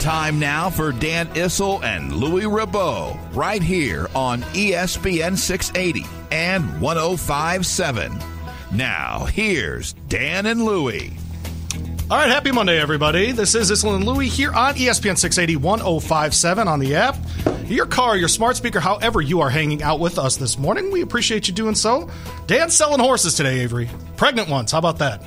Time now for Dan Issel and Louis Rabot, right here on ESPN 680 and 1057. Now, here's Dan and Louie. All right, happy Monday, everybody. This is Issel and Louie here on ESPN 680 1057 on the app. Your car, your smart speaker, however you are hanging out with us this morning. We appreciate you doing so. Dan's selling horses today, Avery. Pregnant ones. How about that?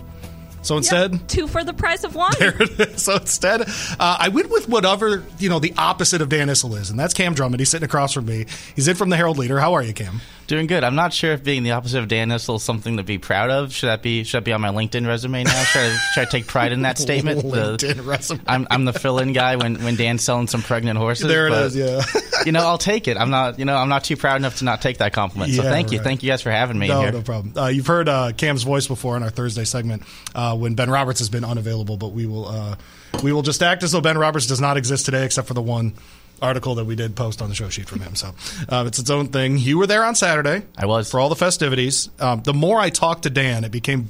So instead, Two for the price of one. there it is. So instead, uh, I went with whatever you know the opposite of Dan Issel is, and that's Cam Drummond. He's sitting across from me. He's in from the Herald Leader. How are you, Cam? Doing good. I'm not sure if being the opposite of Dan is something to be proud of. Should that be should that be on my LinkedIn resume now? Should I, should I take pride in that statement? The- LinkedIn resume. I'm, I'm the fill-in guy when, when Dan's selling some pregnant horses. There it but, is. Yeah. you know, I'll take it. I'm not you know I'm not too proud enough to not take that compliment. so Yeah, thank you, thank you guys for having me No, here. no problem. Uh, you've heard uh, Cam's voice before in our Thursday segment uh, when Ben Roberts has been unavailable, but we will uh, we will just act as though Ben Roberts does not exist today, except for the one article that we did post on the show sheet from him. So uh, it's its own thing. You were there on Saturday. I was. for all the festivities. Um, the more I talked to Dan, it became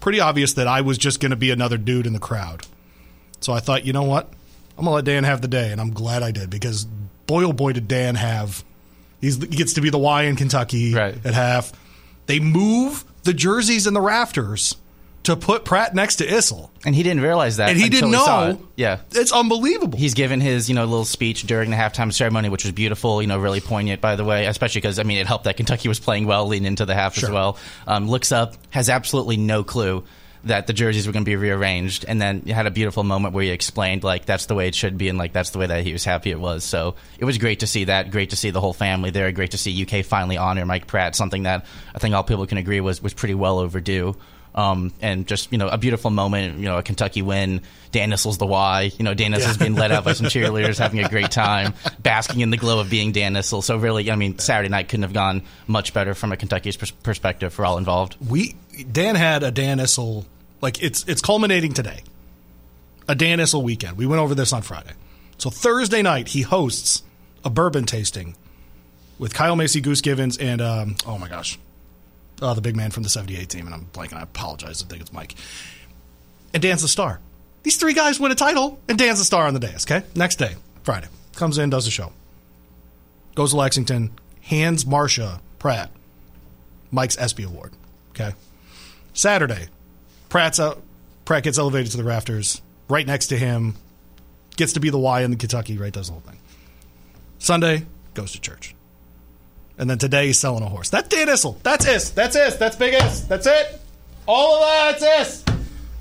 pretty obvious that I was just going to be another dude in the crowd. So I thought, you know what? I'm gonna let Dan have the day, and I'm glad I did because boy oh boy did Dan have. He's, he gets to be the Y in Kentucky Right. at half. They move the jerseys and the rafters to put Pratt next to Issel, And he didn't realize that. and he didn't saw know. it. Yeah. it's unbelievable. He's given his, you know, little speech during the halftime ceremony, which was beautiful. You know, really poignant, by the way. Especially because I mean, it helped that Kentucky was playing well leading into the half as well. Um, looks up, has absolutely no clue that the jerseys were going to be rearranged, and then you had a beautiful moment where he explained like that's the way it should be, and like that's the way that he was happy it was. So it was great to see that. Great to see the whole family there. Great to see UK finally honor Mike Pratt, something that I think all people can agree was was pretty well overdue. Um, and just you know a beautiful moment, you know a Kentucky win. Dan Issel's the Y. You know Dan Issel's being led out by some cheerleaders, having a great time, basking in the glow of being Dan Issel. So really, I mean, Saturday night couldn't have gone much better from a Kentucky's pers- perspective for all involved. we Dan had a Dan Issel like it's it's culminating today. A Dan Issel weekend. We went over this on Friday. So Thursday night he hosts a bourbon tasting with Kyle Macy, Goose Givens, and um, oh my gosh, uh, the big man from the '78 team. And I'm blanking. I apologize. I think it's Mike. And Dan's the star. These three guys win a title, and Dan's the star on the dais. Okay, next day, Friday, comes in, does the show, goes to Lexington, hands Marsha Pratt Mike's ESPY award. Okay, Saturday, Pratt's out. Pratt gets elevated to the rafters. Right next to him, gets to be the Y in the Kentucky. Right, does the whole thing. Sunday goes to church, and then today he's selling a horse. That's Dan Issel. That's Is. That's Is. That's Big Is. That's it. All of that's Is.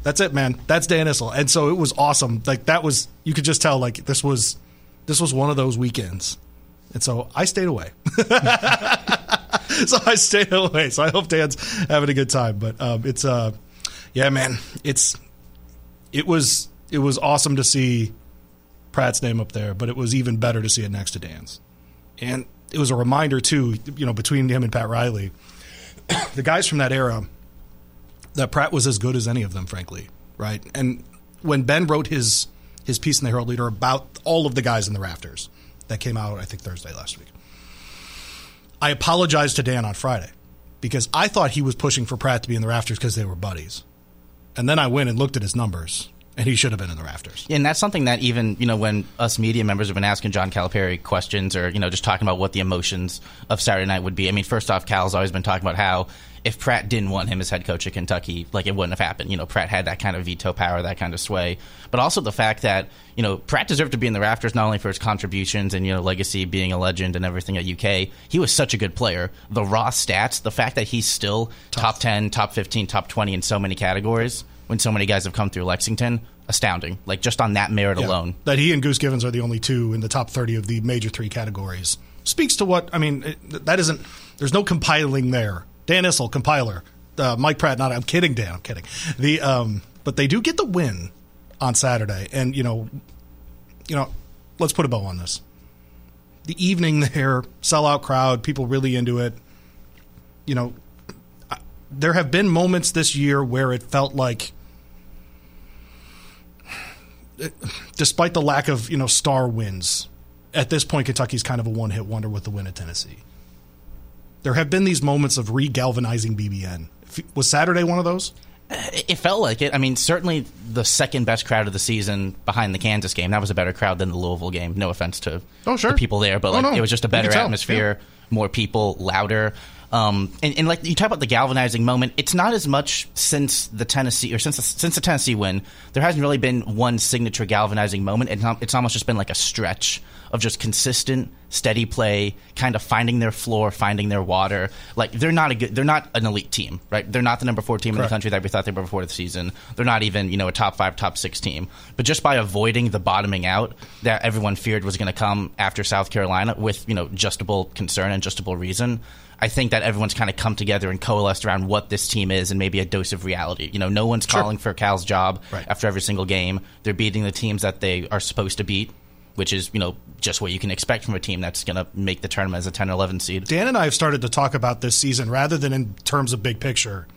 That's it, man. That's Dan Issel. And so it was awesome. Like that was you could just tell like this was this was one of those weekends. And so I stayed away. so I stayed away. So I hope Dan's having a good time. But um, it's uh, yeah, man. It's it was it was awesome to see Pratt's name up there, but it was even better to see it next to Dan's. And it was a reminder too, you know, between him and Pat Riley, the guys from that era, that Pratt was as good as any of them, frankly, right? And when Ben wrote his his piece in the Herald Leader about all of the guys in the rafters that came out, I think Thursday last week. I apologized to Dan on Friday because I thought he was pushing for Pratt to be in the rafters because they were buddies. And then I went and looked at his numbers, and he should have been in the rafters. And that's something that even you know when us media members have been asking John Calipari questions or you know just talking about what the emotions of Saturday night would be. I mean, first off, Cal's always been talking about how if Pratt didn't want him as head coach at Kentucky, like it wouldn't have happened. You know, Pratt had that kind of veto power, that kind of sway, but also the fact that you know Pratt deserved to be in the rafters not only for his contributions and you know legacy, being a legend and everything at UK. He was such a good player. The raw stats, the fact that he's still top ten, top fifteen, top twenty in so many categories when so many guys have come through Lexington, astounding. Like just on that merit Yeah. alone. That he and Goose Givens are the only two in the top 30 of the major three categories speaks to what, I mean, it, that isn't, there's no compiling there. Dan Issel, compiler. Uh, Mike Pratt, not, I'm kidding, Dan, I'm kidding. The, um, but they do get the win on Saturday. And, you know, you know, let's put a bow on this. The evening there, sellout crowd, people really into it. You know, I- there have been moments this year where it felt like despite the lack of you know star wins, at this point Kentucky's kind of a one hit wonder with the win at Tennessee. There have been these moments of re-galvanizing BBN. Was Saturday one of those? It felt like it. I mean, certainly the second best crowd of the season behind the Kansas game. That was a better crowd than the Louisville game. No offense to Oh, sure. the people there, but Oh, like no. it was just a better atmosphere, more people, louder. Um, and, and like you talk about the galvanizing moment, it's not as much since the Tennessee or since the, since the Tennessee win. There hasn't really been one signature galvanizing moment. It's, not, it's almost just been like a stretch of just consistent, steady play, kind of finding their floor, finding their water. Like they're not a good, they're not an elite team, right? They're not the number four team in the country that we thought they were before the season. They're not even you know a top five, top six team. But just by avoiding the bottoming out that everyone feared was going to come after South Carolina with you know justable concern and justable reason. I think that everyone's kind of come together and coalesced around what this team is and maybe a dose of reality. You know, no one's calling for Cal's job Right. after every single game. They're beating the teams that they are supposed to beat, which is, you know, just what you can expect from a team that's going to make the tournament as a 10 or 11 seed. Dan and I have started to talk about this season rather than in terms of big picture.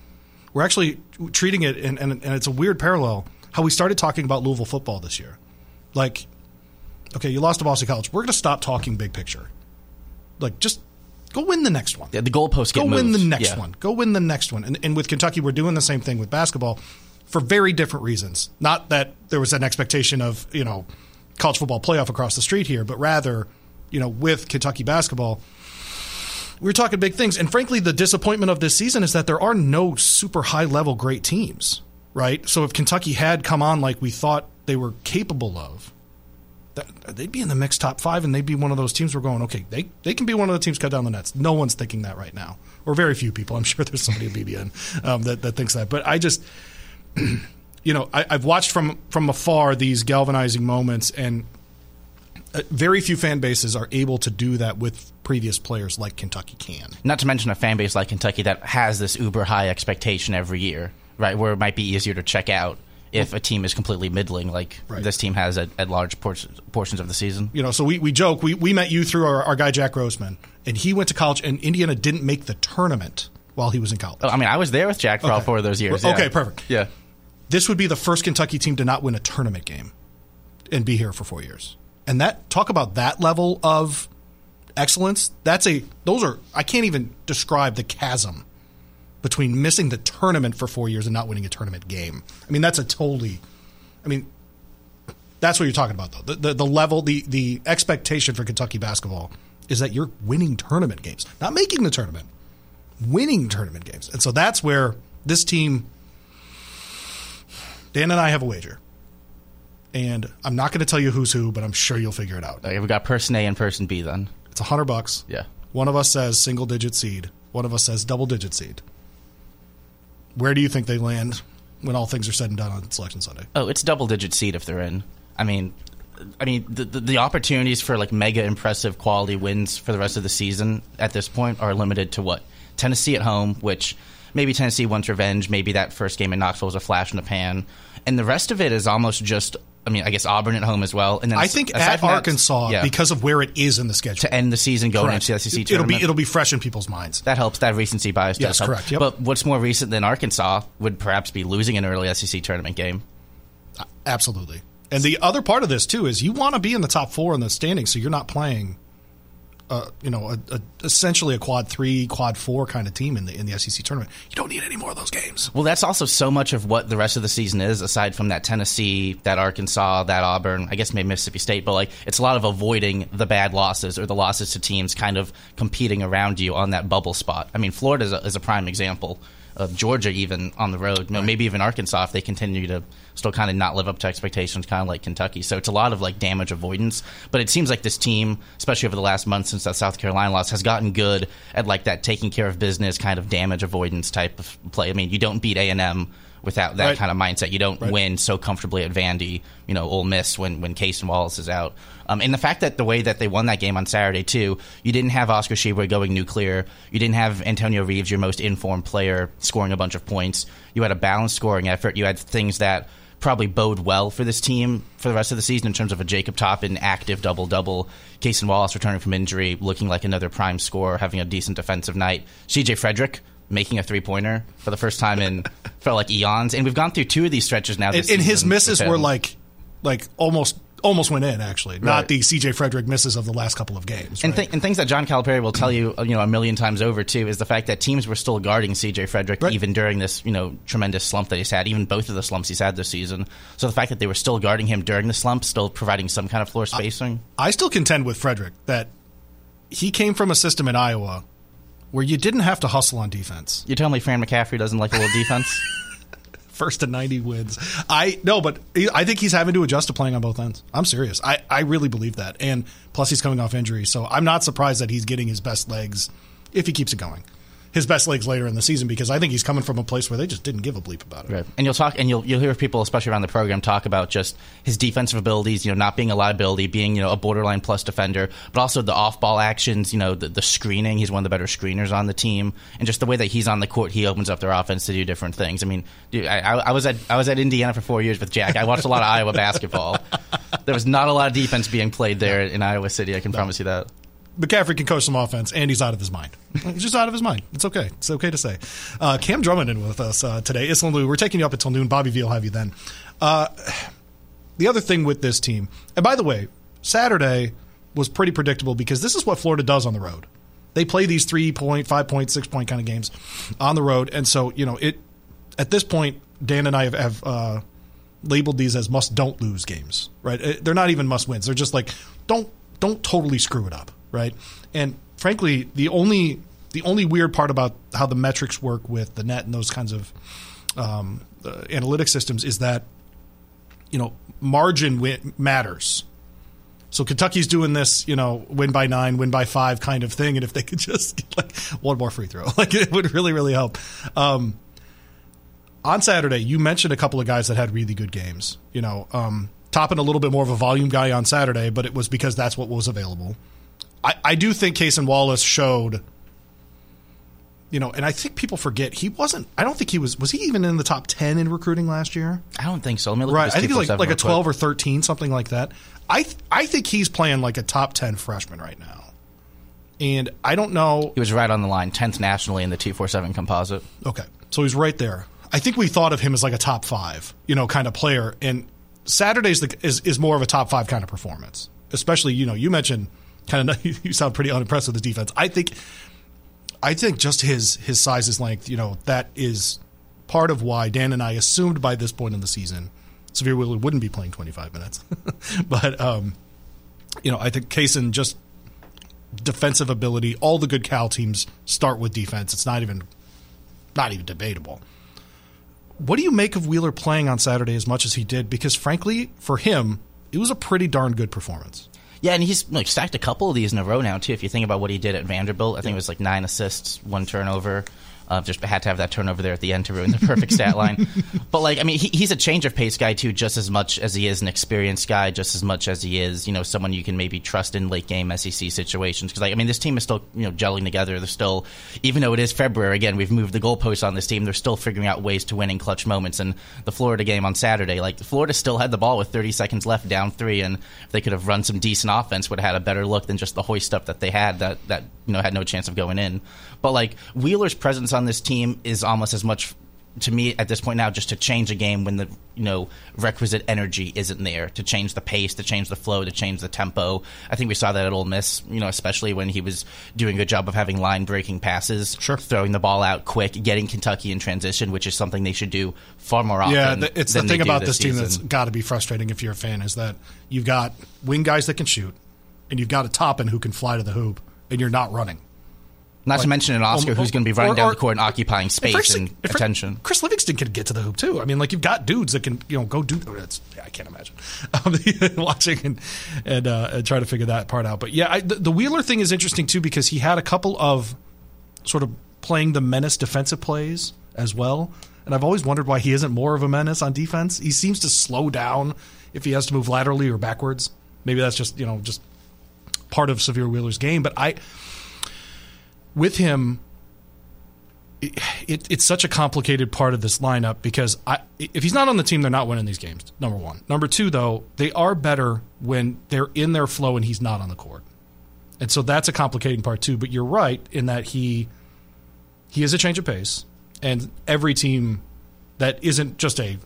We're actually treating it, and, and, and it's a weird parallel, how we started talking about Louisville football this year. Like, okay, you lost to Boston College. We're going to stop talking big picture. Like, just go win the next one. Yeah, the goalposts Go get win the next Yeah. one. Go win the next one. And, and with Kentucky, we're doing the same thing with basketball for very different reasons. Not that there was an expectation of, you know, college football playoff across the street here, but rather, you know, with Kentucky basketball, we're talking big things. And frankly, the disappointment of this season is that there are no super high level great teams, right? So if Kentucky had come on like we thought they were capable of, they'd be in the mix top five, and they'd be one of those teams we're going, okay, they, they can be one of the teams cut down the nets. No one's thinking that right now, or very few people. I'm sure there's somebody at BBN um, that, that thinks that. But I just, you know, I, I've watched from, from afar these galvanizing moments, and uh, very few fan bases are able to do that with previous players like Kentucky can. Not to mention a fan base like Kentucky that has this uber high expectation every year, right? Where it might be easier to check out if a team is completely middling, like Right. this team has at, at large portions, portions of the season. you know, so we, we joke, we, we met you through our, our guy Jack Roseman, and he went to college, and Indiana didn't make the tournament while he was in college. Oh, I mean, I was there with Jack for all four of those years. Okay, yeah. perfect. Yeah. This would be the first Kentucky team to not win a tournament game and be here for four years. And that talk about that level of excellence. That's a those are I can't even describe the chasm between missing the tournament for four years and not winning a tournament game. I mean, that's a totally. I mean, that's what you're talking about, though. The, the, the level, the, the expectation for Kentucky basketball is that you're winning tournament games, not making the tournament, winning tournament games. And so that's where this team, Dan and I have a wager. And I'm not going to tell you who's who, but I'm sure you'll figure it out. Okay, we got person A and person B then. It's a hundred bucks. Yeah. One of us says single digit seed. One of us says double digit seed. Where do you think they land when all things are said and done on Selection Sunday? Oh, it's double digit seed if they're in. I mean, I mean the, the the opportunities for like mega impressive quality wins for the rest of the season at this point are limited to what Tennessee at home, which maybe Tennessee wants revenge. Maybe that first game in Knoxville was a flash in the pan, and the rest of it is almost just. I mean, I guess Auburn at home as well, and then I think at from that- Arkansas, yeah, because of where it is in the schedule, to end the season going Correct. into the SEC It- it'll be it'll be fresh in people's minds. that helps. That recency bias does Yes, help. correct, yep. But what's more recent than Arkansas would perhaps be losing an early SEC tournament game. Absolutely. And the other part of this too is you want to be in the top four in the standings, so you're not playing uh, you know, a, a, essentially a quad three, quad four kind of team in the in the SEC tournament. You don't need any more of those games. Well, that's also so much of what the rest of the season is, aside from that Tennessee, that Arkansas, that Auburn, I guess maybe Mississippi State, but like it's a lot of avoiding the bad losses or the losses to teams kind of competing around you on that bubble spot. I mean, Florida is a, is a prime example of Georgia even on the road, right. maybe even Arkansas if they continue to still kind of not live up to expectations, kind of like Kentucky. So it's a lot of like damage avoidance. But it seems like this team, especially over the last month since that South Carolina loss, has gotten good at like that taking care of business kind of damage avoidance type of play. I mean, you don't beat A and M without that right. kind of mindset. You don't right. win so comfortably at Vandy, you know, Ole Miss when when Cason Wallace is out. Um, and the fact that the way that they won that game on Saturday too, you didn't have Oscar Tshiebwe going nuclear. You didn't have Antonio Reeves, your most informed player, scoring a bunch of points. You had a balanced scoring effort. You had things that probably bode well for this team for the rest of the season in terms of a Jacob Toppin active double double, Cason Wallace returning from injury, looking like another prime scorer, having a decent defensive night, CJ Frederick making a three pointer for the first time in felt like eons, and we've gone through two of these stretches now. and, and his misses were like like almost almost went in actually, right. not the CJ Frederick misses of the last couple of games. And, th- and, things that John Calipari will tell you, you know, a million times over too, is the fact that teams were still guarding CJ Frederick right. even during this, you know, tremendous slump that he's had, even both of the slumps he's had this season. So the fact that they were still guarding him during the slump, still providing some kind of floor spacing. I, I still contend with Frederick that he came from a system in Iowa where you didn't have to hustle on defense. You tell me Fran McCaffery doesn't like a little defense? First to 90 wins. I no, but I think he's having to adjust to playing on both ends. I'm serious. I, I really believe that. And plus, he's coming off injury. So I'm not surprised that he's getting his best legs if he keeps it going his best legs later in the season because I think he's coming from a place where they just didn't give a bleep about it. Right. And you'll talk and you'll you'll hear people, especially around the program, talk about just his defensive abilities. You know, not being a liability, being you know a borderline plus defender, but also the off ball actions. You know, the, the screening. He's one of the better screeners on the team, and just the way that he's on the court, he opens up their offense to do different things. I mean, dude, I, I was at I was at Indiana for four years with Jack. I watched a lot of Iowa basketball. There was not a lot of defense being played there in Iowa City. I can no. promise you that. McCaffery can coach some offense, and he's out of his mind. He's just out of his mind. It's okay. It's okay to say. Uh, Cam Drummond in with us uh, today. Islam Lou, we're taking you up until noon. Bobby V will have you then. Uh, the other thing with this team, and by the way, Saturday was pretty predictable because this is what Florida does on the road. They play these three point, five point, six point kind of games on the road, and so you know it. At this point, Dan and I have, have uh, labeled these as must don't lose games. Right? They're not even must wins. They're just like don't don't totally screw it up right? And frankly, the only the only weird part about how the metrics work with the net and those kinds of um, uh, analytic systems is that you know margin matters. So Kentucky's doing this, you know, win by nine, win by five kind of thing, and if they could just like one more free throw, like it would really, really help. Um, on Saturday, you mentioned a couple of guys that had really good games. You know, um, a little bit more of a volume guy on Saturday, but it was because that's what was available. I, I do think Cason Wallace showed, you know, and I think people forget he wasn't. I don't think he was. Was he even in the top ten in recruiting last year? I don't think so. Let me look right. I think he's like like a twelve quick. or thirteen, something like that. I th- I think he's playing like a top ten freshman right now. And I don't know. He was right on the line, tenth nationally in the T four seven composite. Okay, so he's right there. I think we thought of him as like a top five, you know, kind of player. And Saturday's the, is is more of a top five kind of performance. Especially, you know, you mentioned kind of you sound pretty unimpressed with the defense. I think I think just his his size, his length, you know, that is part of why Dan and I assumed by this point in the season Sahvir Wheeler wouldn't be playing 25 minutes. but um, you know, I think Cason just defensive ability. All the good Cal teams start with defense. It's not even not even debatable. What do you make of Wheeler playing on Saturday as much as he did? Because frankly, for him, it was a pretty darn good performance. Yeah, and he's like stacked a couple of these in a row now too. If you think about what he did at Vanderbilt, I think it was like nine assists, one turnover. Uh, just had to have that turnover there at the end to ruin the perfect stat line. But like, I mean, he, he's a change of pace guy too, just as much as he is an experienced guy, just as much as he is, you know, someone you can maybe trust in late game SEC situations. Because like, I mean, this team is still you know gelling together. They're still, even though it is February again, we've moved the goalposts on this team. They're still figuring out ways to win in clutch moments. And the Florida game on Saturday, like Florida still had the ball with 30 seconds left, down three, and if they could have run some decent offense, would have had a better look than just the hoist up that they had that that you know had no chance of going in. But like Wheeler's presence on this team is almost as much to me at this point now just to change a game when the you know requisite energy isn't there to change the pace, to change the flow, to change the tempo. I think we saw that at Ole Miss, you know, especially when he was doing a good job of having line breaking passes, Sure. throwing the ball out quick, getting Kentucky in transition, which is something they should do far more often. Yeah, th- it's the thing about this team that's got to be frustrating if you're a fan is that you've got wing guys that can shoot, and you've got a Toppin who can fly to the hoop, and you're not running. Not to mention an Oscar um, who's going to be running or- down or- the court and occupying space First- and attention. Chris Livingston can get to the hoop too. I mean, like you've got dudes that can you know go do. It's, I can't imagine um, watching and and, uh, and try to figure that part out. But yeah, I, the, the Wheeler thing is interesting too because he had a couple of sort of playing the menace defensive plays as well. And I've always wondered why he isn't more of a menace on defense. He seems to slow down if he has to move laterally or backwards. Maybe that's just you know just part of Sahvir Wheeler's game. But I, with him, it, it, it's such a complicated part of this lineup because I, if he's not on the team, they're not winning these games. Number one. Number two, though, they are better when they're in their flow and he's not on the court, and so that's a complicating part too. But you're right in that he he is a change of pace, and every team that isn't just a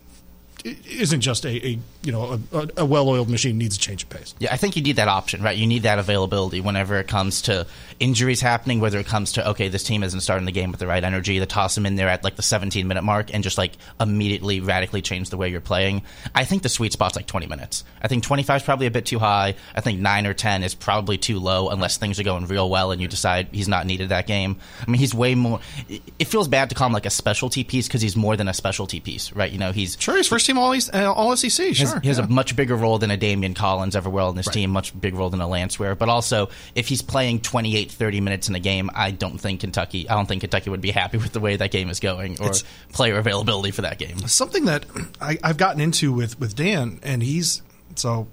isn't just a, a you know a, a well-oiled machine needs a change of pace. Yeah, I think you need that option, right? You need that availability whenever it comes to injuries happening, whether it comes to, okay, this team isn't starting the game with the right energy, to toss them in there at like the 17 minute mark and just like immediately radically change the way you're playing. I think the sweet spot's like 20 minutes. I think 25 is probably a bit too high. I think 9 or 10 is probably too low unless things are going real well and you decide he's not needed that game. I mean, he's way more. it- It feels bad to call him like a specialty piece because he's more than a specialty piece, right? You know, he's Sure, he's first team all East, uh, all SEC. Sure, he has, he has yeah. a much bigger role than a Daimion Collins ever will in this team, much bigger role than a Lance Ware. But also, if he's playing 28, 30 minutes in a game, I don't think Kentucky, I don't think Kentucky would be happy with the way that game is going or player availability for that game. something that I, I've gotten into with with Dan, and he's so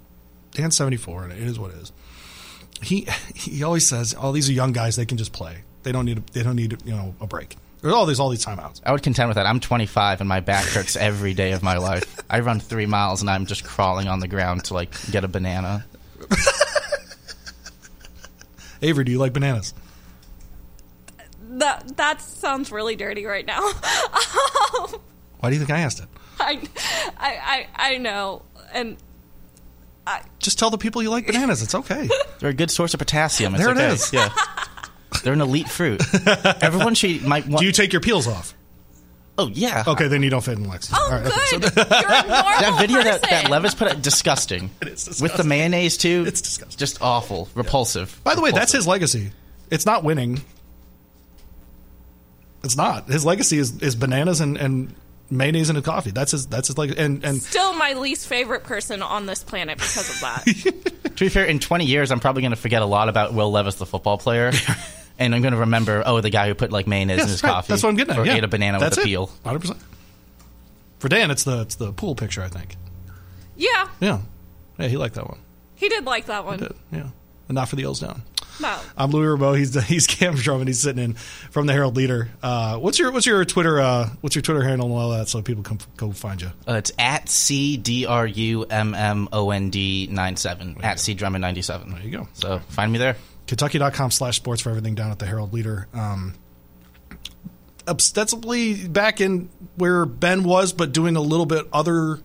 Dan's seventy four, and it is what it is. He he always says, "Oh, these are young guys; they can just play. They don't need they don't need you know a break. There's all these all these timeouts." I would contend with that. I'm 25 and my back hurts every day of my life. I run three miles and I'm just crawling on the ground to like get a banana. Avery, do you like bananas? That that sounds really dirty right now. Um, Why do you think I asked it? I, I, I, I know, and Just tell the people you like bananas. It's okay. They're a good source of potassium. It's There it okay. is. Yeah. They're an elite fruit. Everyone should might want. do you take your peels off? oh yeah. Okay, then you don't fit in Lexington. oh, All right, okay, so good. You're a normal That video that, that. Levis put out, disgusting. It is With the mayonnaise too. It's disgusting. Just awful. Repulsive. By the way, that's his legacy. It's not winning. It's not. His legacy is, is bananas and, and mayonnaise and a coffee. That's his. That's his legacy. And and Still my least favorite person on this planet because of that. To be fair, in 20 years, I'm probably going to forget a lot about Will Levis, the football player. And I'm going to remember, oh, the guy who put like mayonnaise in his right. coffee. That's what I'm getting at. Or yeah. ate a banana That's with a it. peel. 100%. For Dan, it's the it's the pool picture. I think. yeah, Yeah, yeah, he liked that one. he did like that one. Did. Yeah, and not for the O's down. No. I'm Louis Rabeau. He's he's Cam Drummond. He's sitting in from the Herald Leader. Uh, what's your what's your Twitter uh, what's your Twitter handle and all that so people can go find you? Uh, it's at c d r u m m o n d nine seven At C Drummond 97. There you go. So find me there. Kentucky.com slash sports for everything down at the Herald Leader. Um, ostensibly back in where Ben was, but doing a little bit other,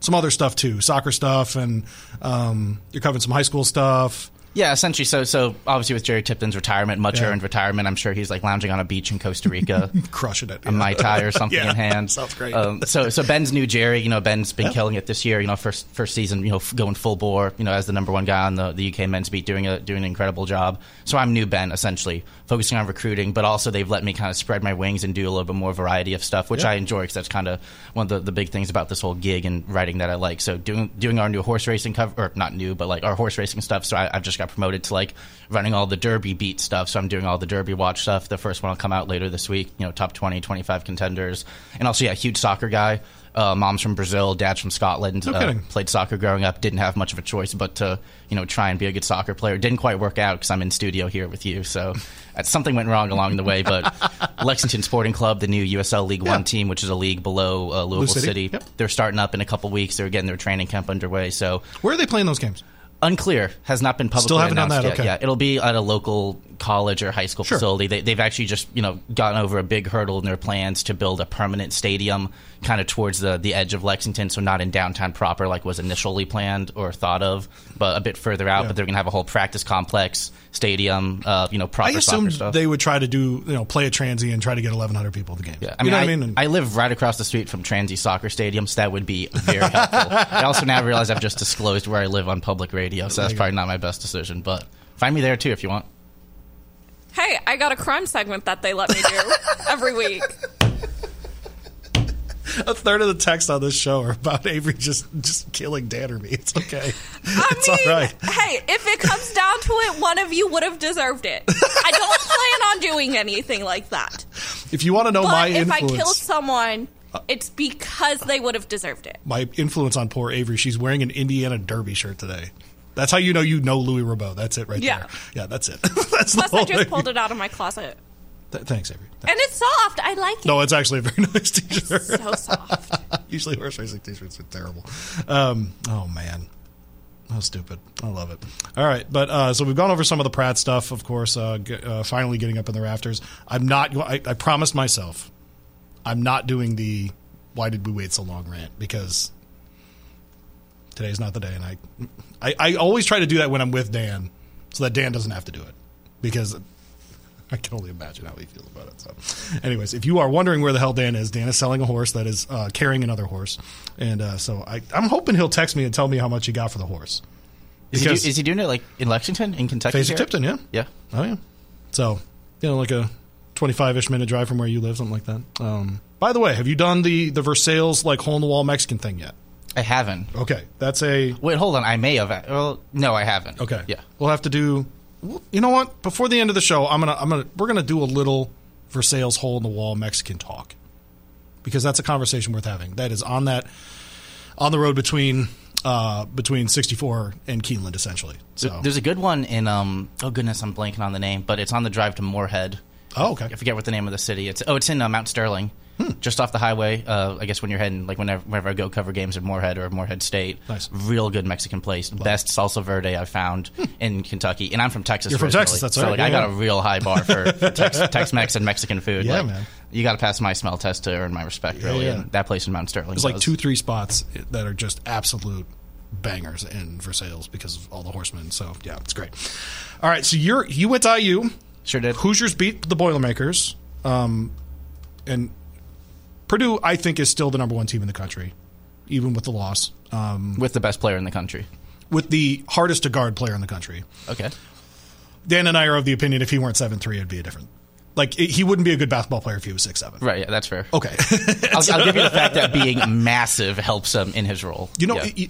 some other stuff too, soccer stuff, and um, you're covering some high school stuff. Yeah, essentially. So, so obviously with Jerry Tipton's retirement, much Yeah. earned retirement, I'm sure he's like lounging on a beach in Costa Rica. Crushing it. a mai tai or something Yeah, in hand. sounds great. Um, so, so Ben's new Jerry. You know, Ben's been killing it this year. You know, first first season. You know, f- going full bore. You know, as the number one guy on the, the UK men's beat, doing a doing an incredible job. So I'm new Ben, essentially focusing on recruiting, but also they've let me kind of spread my wings and do a little bit more variety of stuff, which Yeah. I enjoy because that's kind of one of the, the big things about this whole gig and writing that I like. So doing doing our new horse racing cover, or not new, but like our horse racing stuff. So I, I've just got promoted to like running all the Derby beat stuff. So I'm doing all the Derby watch stuff. The first one will come out later this week. You know, top 20, 25 contenders, and also yeah, huge soccer guy. Uh, mom's from Brazil, dad's from Scotland. No uh, kidding. played soccer growing up. Didn't have much of a choice but to you know try and be a good soccer player. Didn't quite work out because I'm in studio here with you. So uh, something went wrong along the way. But Lexington Sporting Club, the new USL League Yeah. One team, which is a league below uh, Louisville City. City, Yep. they're starting up in a couple weeks. They're getting their training camp underway. So Where are they playing those games? Unclear. Has not been publicly Still haven't done announced that, yet. okay. Yeah, it'll be at a local college or high school Sure. facility. They, they've actually just you know gotten over a big hurdle in their plans to build a permanent stadium, kind of towards the the edge of Lexington, so not in downtown proper like was initially planned or thought of, but a bit further out. But they're going to have a whole practice complex, stadium, uh, you know, proper I soccer assumed stuff. they would try to do, you know, play a transient and try to get 1,100 people to the game. Yeah, I you mean, know I, what I mean? And- I live right across the street from Transy Soccer Stadium, so that would be very helpful. I also now realize I've just disclosed where I live on public radio, so that's probably not my best decision. But find me there too if you want. Hey, I got a crime segment that they let me do every week. a third of the texts on this show are about Avery just just killing Dan or me. It's okay. I it's mean, all right. hey, if it comes down to it, one of you would have deserved it. I don't plan on doing anything like that. If you want to know But my if I kill someone, uh, it's because they would have deserved it. my influence on poor Avery, she's wearing an Indiana Derby shirt today. That's how you know you know Louis Rabeau. That's it right Yeah. there. Yeah, that's it. that's the Plus, I just thing. pulled it out of my closet. Th- thanks, Avery. And it's soft. I like it. No, it's actually a very nice t-shirt. so soft. Usually horse racing t-shirts are terrible. Um, oh man, how stupid! I love it. All right, but uh, so we've gone over some of the Pratt stuff. Of course, uh, g- uh, finally getting up in the rafters. I'm not. I, I promised myself, I'm not doing the "Why did we wait so long?" rant because today's not the day, and I, I, I always try to do that when I'm with Dan, so that Dan doesn't have to do it because I can only imagine how he feels about it. So, anyways, if you are wondering where the hell Dan is, Dan is selling a horse that is uh, carrying another horse, and uh, so I, I'm hoping he'll text me and tell me how much he got for the horse. Is he, do, is he doing it like in Lexington, in Kentucky? Face? Tipton, yeah, Yeah. oh yeah. So, you know, like a 25 ish minute drive from where you live, something like that. Um, by the way, have you done the the Versailles like hole in the wall Mexican thing yet? I haven't. Okay, that's a Wait, hold on. I may have. Well, no, I haven't. Okay. Yeah. We'll have to do. You know what? Before the end of the show, I'm gonna I'm gonna we're gonna do a little Versailles hole in the wall Mexican talk because that's a conversation worth having. That is on that on the road between uh, between 64 and Keeneland, essentially. So There's a good one in. um. Oh goodness, I'm blanking on the name, but it's on the drive to Morehead. oh okay I forget what the name of the city. It's oh, it's in uh, Mount Sterling, just off the highway. Uh, I guess when you're heading, like whenever, whenever I go cover games at Morehead or Morehead State, Nice. real good Mexican place, best salsa verde I've found in Kentucky. And I'm from Texas. You're from originally, Texas, that's so right, like yeah, I got yeah. a real high bar for, for Tex, Tex-Mex and Mexican food. Yeah, Like, man. You got to pass my smell test to earn my respect, really. yeah. And that place in Mount Sterling. There's like two three spots that are just absolute bangers in Versailles because of all the horsemen. So yeah, it's great. All right, so you're you went to IU. Sure did. Hoosiers beat the Boilermakers, um, and Purdue, I think, is still the number one team in the country, even with the loss, um, with the best player in the country. with the hardest to guard player in the country. Okay. Dan and I are of the opinion if he weren't seven three, it'd be a different. Like it, he wouldn't be a good basketball player if he was six seven. Right. Yeah, that's fair. Okay, I'll, I'll give you the fact that being massive helps him in his role. you know, Yeah.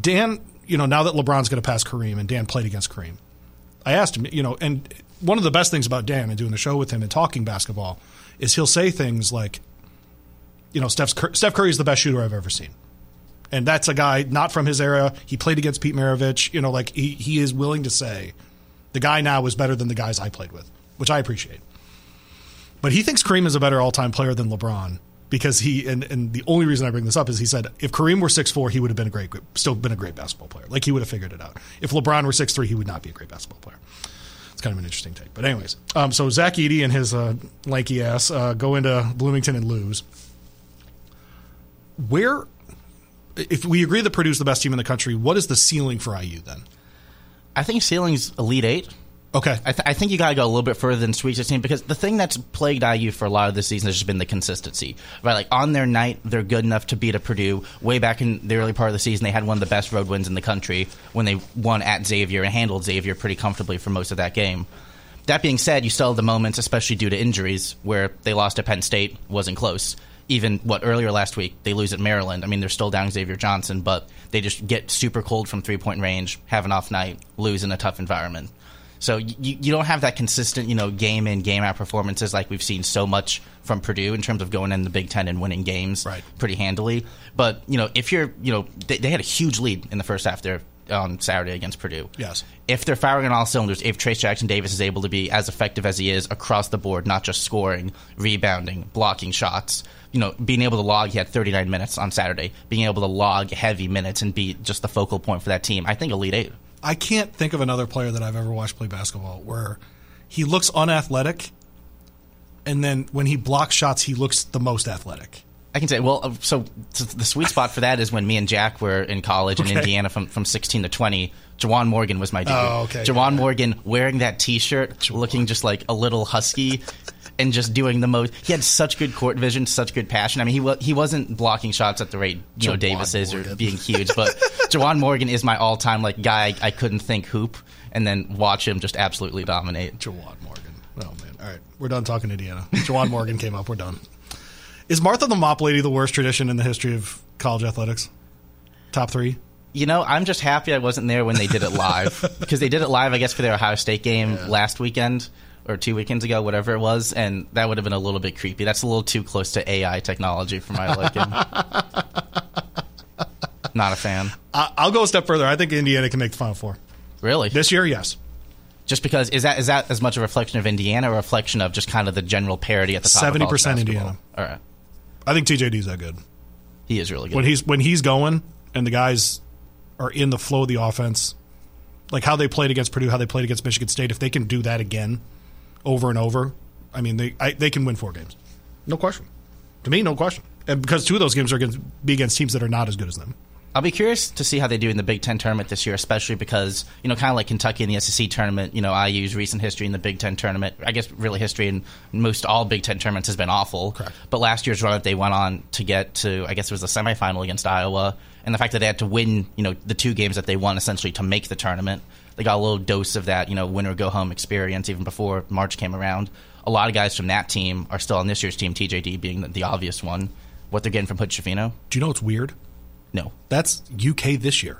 Dan. You know, now that LeBron's going to pass Kareem, and Dan played against Kareem, I asked him. You know, and one of the best things about Dan and doing the show with him and talking basketball is he'll say things like, you know, Steph's, Steph Curry is the best shooter I've ever seen. And that's a guy not from his era. He played against Pete Maravich. You know, like he, he is willing to say the guy now is better than the guys I played with, which I appreciate. But he thinks Kareem is a better all time player than LeBron because he and, and the only reason I bring this up is he said if Kareem were six four, he would have been a great still been a great basketball player. Like he would have figured it out. If LeBron were six three, he would not be a great basketball player. It's kind of an interesting take. But anyways, um, so Zach Edey and his uh, lanky ass uh, go into Bloomington and lose. Where, if we agree that Purdue's the best team in the country, what is the ceiling for IU then? I think ceiling's elite eight. Okay, I, th- I think you got to go a little bit further than Sweet 16 because the thing that's plagued IU for a lot of this season has just been the consistency. Right, like on their night, they're good enough to beat a Purdue. Way back in the early part of the season, they had one of the best road wins in the country when they won at Xavier and handled Xavier pretty comfortably for most of that game. That being said, you still have the moments, especially due to injuries, where they lost at Penn State, wasn't close. Even what earlier last week, they lose at Maryland. I mean, they're still down Xavier Johnson, but they just get super cold from three point range, have an off night, lose in a tough environment. So you, you don't have that consistent, you know, game in game out performances like we've seen so much from Purdue in terms of going in the Big Ten and winning games Right. pretty handily. But you know, if you're, you know, they, they had a huge lead in the first half there on Saturday against Purdue. Yes. If they're firing on all cylinders, if Trayce Jackson Davis is able to be as effective as he is across the board, not just scoring, rebounding, blocking shots, you know, being able to log, he had 39 minutes on Saturday, being able to log heavy minutes and be just the focal point for that team, I think Elite Eight. I can't think of another player that I've ever watched play basketball where he looks unathletic, and then when he blocks shots, he looks the most athletic. I can say, well, uh, so the sweet spot for that is when me and Jack were in college in Indiana from, from 16 to 20. Juwan Morgan was my dude. Oh, okay, Juwan. Morgan wearing that T-shirt, looking just like a little husky, and just doing the most. He had such good court vision, such good passion. I mean, he wa- he wasn't blocking shots at the rate you know Jawan Davis is or being huge, but Juwan Morgan is my all-time like guy. I, I couldn't think hoop, and then watch him just absolutely dominate. Juwan Morgan. Oh man! All right, we're done talking Indiana. Juwan Morgan came up. We're done. Is Martha the Mop Lady the worst tradition in the history of college athletics? Top three. You know, I'm just happy I wasn't there when they did it live because they did it live, I guess, for their Ohio State game last weekend or two weekends ago, whatever it was, and that would have been a little bit creepy. That's a little too close to AI technology for my liking. Not a fan. I, I'll go a step further. I think Indiana can make the Final Four Really? this year. Yes. just because is that is that as much a reflection of Indiana or a reflection of just kind of the general parity at the top? 70% Indiana. All right, I think TJD's that good. he is really good. when he's when he's going and the guys are in the flow of the offense, like how they played against Purdue, how they played against Michigan State, if they can do that again, over and over, I mean they I, they can win four games, no question. To me, no question, and because two of those games are going to be against teams that are not as good as them. I'll be curious to see how they do in the Big Ten tournament this year, especially because you know, kind of like Kentucky in the SEC tournament. You know, IU's recent history in the Big Ten tournament. I guess really history in most all Big Ten tournaments has been awful. Correct. But last year's run that they went on to get to, I guess it was the semifinal against Iowa, and the fact that they had to win, you know, the two games that they won essentially to make the tournament. They got a little dose of that, you know, win or go home experience even before March came around. A lot of guys from that team are still on this year's team, TJD being the, the obvious one. What they're getting from Hood Schifino? Do you know what's weird? No. That's UK this year.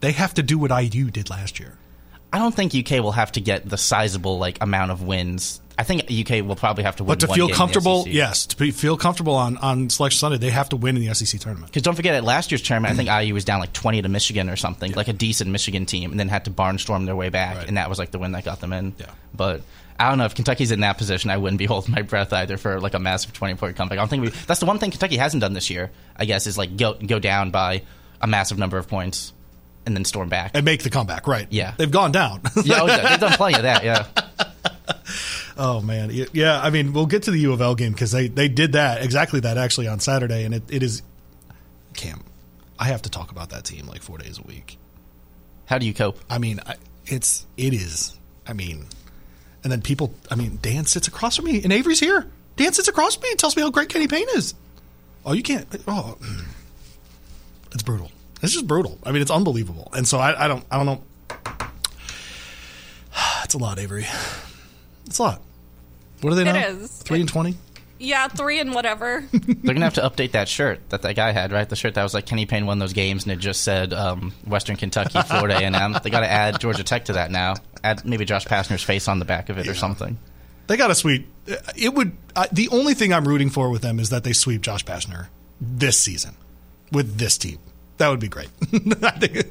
They have to do what IU did last year. I don't think UK will have to get the sizable like amount of wins. I think UK will probably have to win. But to feel comfortable, yes, to be, feel comfortable on on Selection Sunday, they have to win in the SEC tournament. Because don't forget, at last year's tournament, I think IU was down like twenty to Michigan or something, like a decent Michigan team, and then had to barnstorm their way back, Right. and that was like the win that got them in. Yeah. But I don't know if Kentucky's in that position. I wouldn't be holding my breath either for like a massive twenty point comeback. I don't think we. That's the one thing Kentucky hasn't done this year. I guess is like go go down by a massive number of points and then storm back. and make the comeback. Right? Yeah. they've gone down. yeah, oh, they've done plenty of that. Yeah. oh man, yeah. I mean, we'll get to the U of L game because they they did that exactly that actually on Saturday, and it, it is Cam. I have to talk about that team like four days a week. How do you cope? I mean, I, it's it is. I mean, and then people. I mean, Dan sits across from me, and Avery's here. Dan sits across from me and tells me how great Kenny Payne is. Oh, you can't. Oh, it's brutal. It's just brutal. I mean, it's unbelievable. And so I, I don't. I don't know. It's a lot, Avery. It's a lot. What are they It now? is. Three and twenty. Yeah, three and whatever. They're gonna have to update that shirt that that guy had, right? The shirt that was like Kenny Payne won those games, and it just said um, Western Kentucky, Florida A and M. They got to add Georgia Tech to that now. Add maybe Josh Pastner's face on the back of it or something. They got a sweep. It would. Uh, the only thing I'm rooting for with them is that they sweep Josh Pastner this season with this team. That would be great. I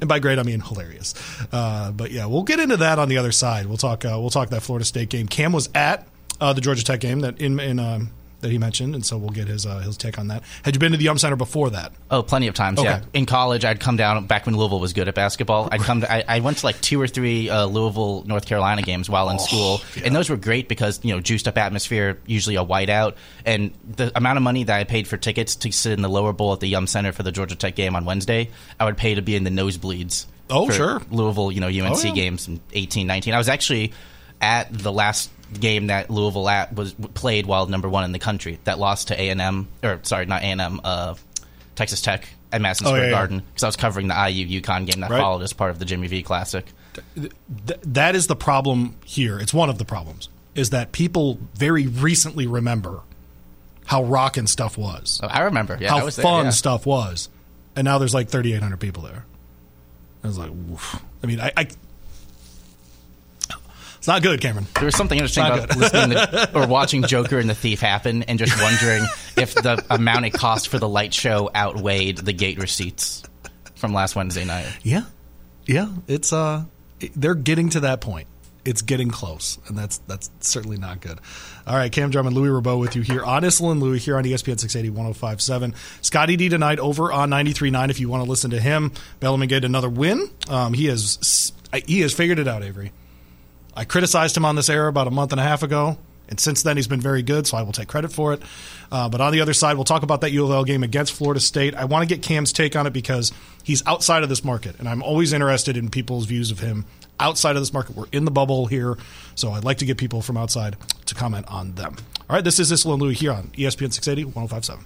and by great, I mean hilarious. Uh, but yeah, we'll get into that on the other side. We'll talk. Uh, we'll talk that Florida State game. Cam was at uh, the Georgia Tech game that in in um, that he mentioned, and so we'll get his uh, his take on that. Had you been to the Yum Center before that? Oh, plenty of times. Yeah. In college, I'd come down back when Louisville was good at basketball. I'd come. To, I, I went to like two or three uh, Louisville, North Carolina games while in school, and those were great because you know juiced up atmosphere, usually a whiteout, and the amount of money that I paid for tickets to sit in the lower bowl at the Yum Center for the Georgia Tech game on Wednesday, I would pay to be in the nosebleeds. Oh, for sure. Louisville, you know UNC Oh, yeah. games in 18, 19. I was actually at the last game that Louisville at was played while number one in the country. That lost to A and M, or sorry, not A and M, uh, Texas Tech at Madison Oh, Square yeah, yeah. Garden because I was covering the IU UConn game that Right. followed as part of the Jimmy V Classic. Th- that is the problem here. It's one of the problems is that people very recently remember how rockin' stuff was. So I remember, yeah, I how was fun there, yeah. stuff was. And now there's like 3,800 people there. I was like, Oof. I mean, I, I. It's not good, Cameron. There was something interesting about good. listening to, or watching Joker and the Thief happen, and just wondering if the amount it cost for the light show outweighed the gate receipts from last Wednesday night. Yeah, yeah. It's uh, they're getting to that point, it's getting close, and that's that's certainly not good. All right, Cam Drummond, Louis Rabot with you here on Issel and Louis here on ESPN 680 1057. Scotty D tonight over on 93.9 if you want to listen to him. Bellarmine get another win. Um, he has he has figured it out, Avery. I criticized him on this error about a month and a half ago. And since then, he's been very good, so I will take credit for it. Uh, but on the other side, we'll talk about that U of L game against Florida State. I want to get Cam's take on it because he's outside of this market, and I'm always interested in people's views of him outside of this market. We're in the bubble here, so I'd like to get people from outside to comment on them. All right, this is Issel and Louis here on ESPN 680 1057.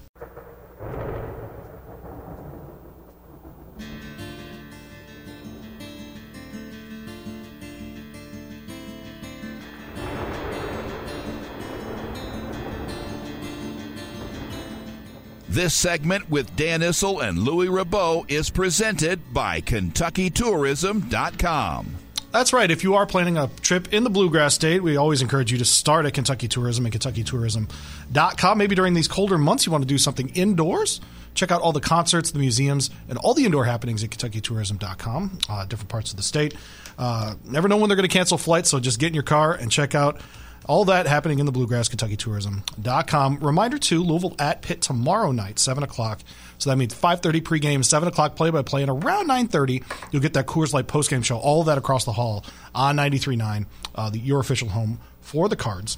This segment with Dan Issel and Louis Rabot is presented by KentuckyTourism.com. That's right. If you are planning a trip in the Bluegrass State, we always encourage you to start at Kentucky Tourism and KentuckyTourism.com. Maybe during these colder months, you want to do something indoors. Check out all the concerts, the museums, and all the indoor happenings at KentuckyTourism.com, uh, different parts of the state. Uh, never know when they're going to cancel flights, so just get in your car and check out all that happening in the Bluegrass, KentuckyTourism.com. Reminder to Louisville at Pitt tomorrow night, 7 o'clock. So that means 5.30 pregame, 7 o'clock play-by-play, and around 9.30, you'll get that Coors Light postgame show, all of that across the hall on 93.9, uh, the, your official home for the Cards.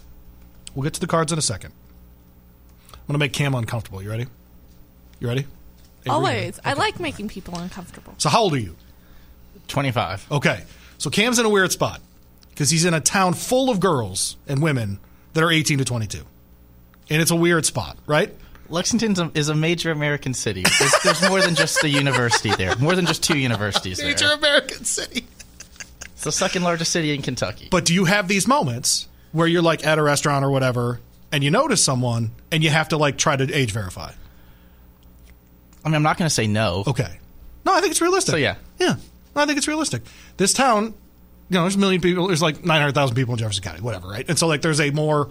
We'll get to the Cards in a second. I'm going to make Cam uncomfortable. You ready? You ready? Avery, Always. okay. I like making people uncomfortable. So how old are you? 25. Okay. So Cam's in a weird spot because he's in a town full of girls and women that are 18 to 22. And it's a weird spot, right? Lexington is a major American city. There's, there's more than just the university there. More than just two universities there. Major American city. It's the second largest city in Kentucky. But do you have these moments where you're like at a restaurant or whatever and you notice someone and you have to like try to age verify? I mean, I'm not going to say no. Okay. No, I think it's realistic. So, yeah. Yeah. I think it's realistic. This town, you know, there's a million people, there's like 900,000 people in Jefferson County, whatever, right? And so like there's a more,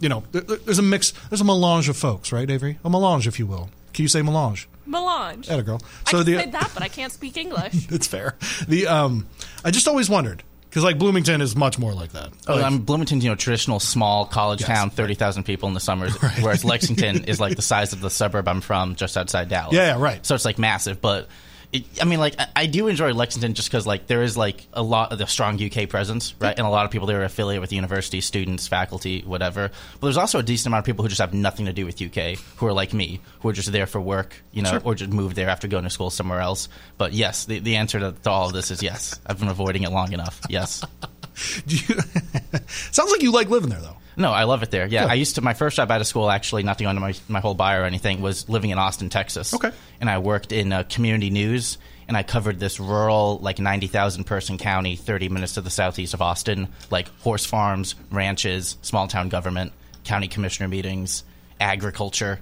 you know, there- there's a mix, there's a melange of folks, right, Avery? A melange, if you will. Can you say melange? Melange. Atta girl. I So can the say that, but I can't speak English. it's fair. The um, I just always wondered because like Bloomington is much more like that. Oh, Like, I'm Bloomington's, you know, traditional small college Yes, town, thirty thousand people in the summers, whereas Lexington is like the size of the suburb I'm from, just outside Dallas. Yeah, yeah, right. So it's like massive, but it, I mean, like I, I do enjoy Lexington just because like there is like a lot of the strong UK presence, right, and a lot of people there are affiliated with the university, students, faculty, whatever. But there's also a decent amount of people who just have nothing to do with UK, who are like me, who are just there for work, you know, or just moved there after going to school somewhere else. But yes, the, the answer to, to all of this is yes. I've been avoiding it long enough. Yes. you- sounds like you like living there though. No, I love it there. Yeah, Good. I used to. My first job out of school, actually, not to go into my, my whole bio or anything, was living in Austin, Texas. Okay. And I worked in uh, community news, and I covered this rural, like ninety thousand person county, thirty minutes to the southeast of Austin, like horse farms, ranches, small town government, county commissioner meetings, agriculture,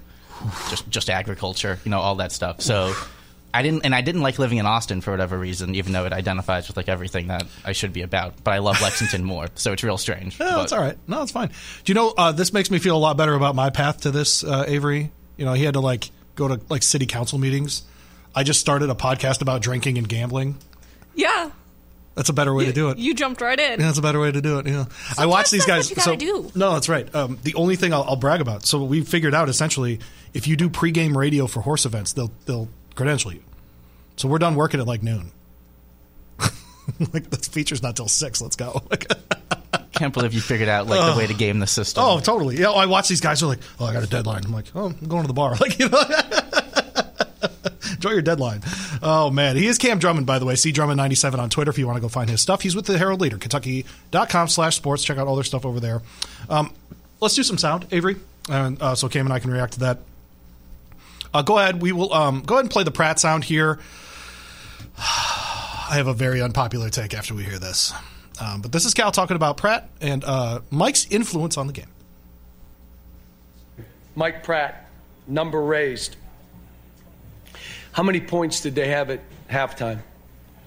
just just agriculture, you know, all that stuff. So. I didn't, and I didn't like living in Austin for whatever reason, even though it identifies with like everything that I should be about. But I love Lexington more, so it's real strange. No, But- that's all right. No, it's fine. Do you know uh, this makes me feel a lot better about my path to this, uh, Avery? You know, he had to like go to like city council meetings. I just started a podcast about drinking and gambling. yeah. That's a better way to do it. You jumped right in. Yeah, that's a better way to do it. Yeah, I watch these that's guys. what so you gotta do. no, that's right. Um, the only thing I'll, I'll brag about. So we figured out essentially, if you do pregame radio for horse events, they'll they'll credential you. So we're done working at like noon. like the feature's not till six. Let's go. Can't believe you figured out like the way to game the system. oh, totally. Yeah, I watch these guys are like, oh, I got a deadline. I'm like, oh, I'm going to the bar. Like you know. Enjoy your deadline. Oh, man. He is Cam Drummond, by the way. See Drummond97 on Twitter if you want to go find his stuff. He's with the Herald Leader, Kentucky.com slash sports. Check out all their stuff over there. Um, let's do some sound, Avery. And uh, so Cam and I can react to that. Uh, go ahead. We will um, go ahead and play the Pratt sound here. I have a very unpopular take after we hear this. Um, but this is Cal talking about Pratt and uh, Mike's influence on the game. Mike Pratt, number raised. How many points did they have at halftime?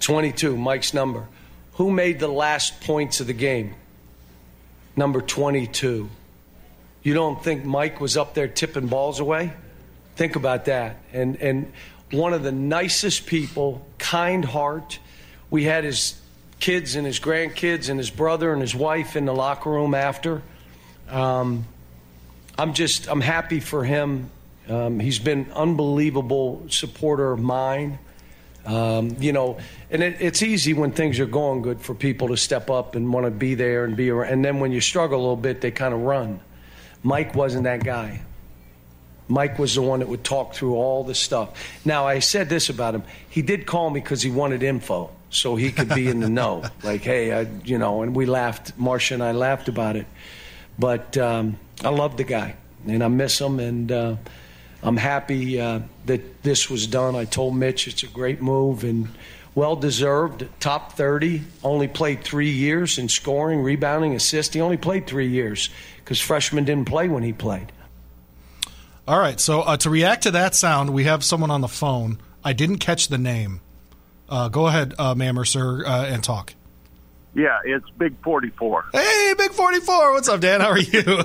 22, Mike's number. Who made the last points of the game? Number 22. You don't think Mike was up there tipping balls away? Think about that. And and one of the nicest people, kind heart. We had his kids and his grandkids and his brother and his wife in the locker room after. Um, I'm just I'm happy for him. Um, he's been unbelievable supporter of mine. Um, you know, and it, it's easy when things are going good for people to step up and want to be there and be around. And then when you struggle a little bit, they kind of run. Mike wasn't that guy. Mike was the one that would talk through all the stuff. Now, I said this about him. He did call me because he wanted info so he could be in the know. Like, hey, I, you know, and we laughed. Marcia and I laughed about it. But um, I love the guy, and I miss him, and uh, I'm happy uh, that this was done. I told Mitch it's a great move and well deserved. Top 30. Only played three years in scoring, rebounding, assist. He only played three years because freshmen didn't play when he played. All right. So uh, to react to that sound, we have someone on the phone. I didn't catch the name. Uh, go ahead, uh, ma'am or sir, uh, and talk. Yeah, it's Big 44. Hey, Big 44. What's up, Dan? How are you?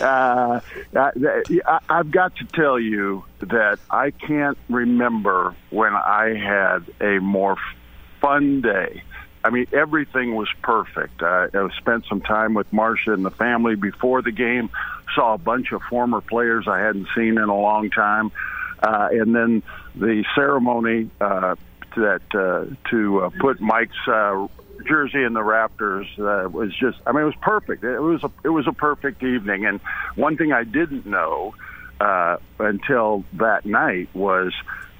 uh, I, I've got to tell you that I can't remember when I had a more fun day. I mean, everything was perfect. Uh, I spent some time with Marcia and the family before the game. Saw a bunch of former players I hadn't seen in a long time, uh, and then the ceremony uh, that uh, to uh, put Mike's uh, jersey in the Raptors uh, was just. I mean, it was perfect. It was a it was a perfect evening. And one thing I didn't know uh, until that night was.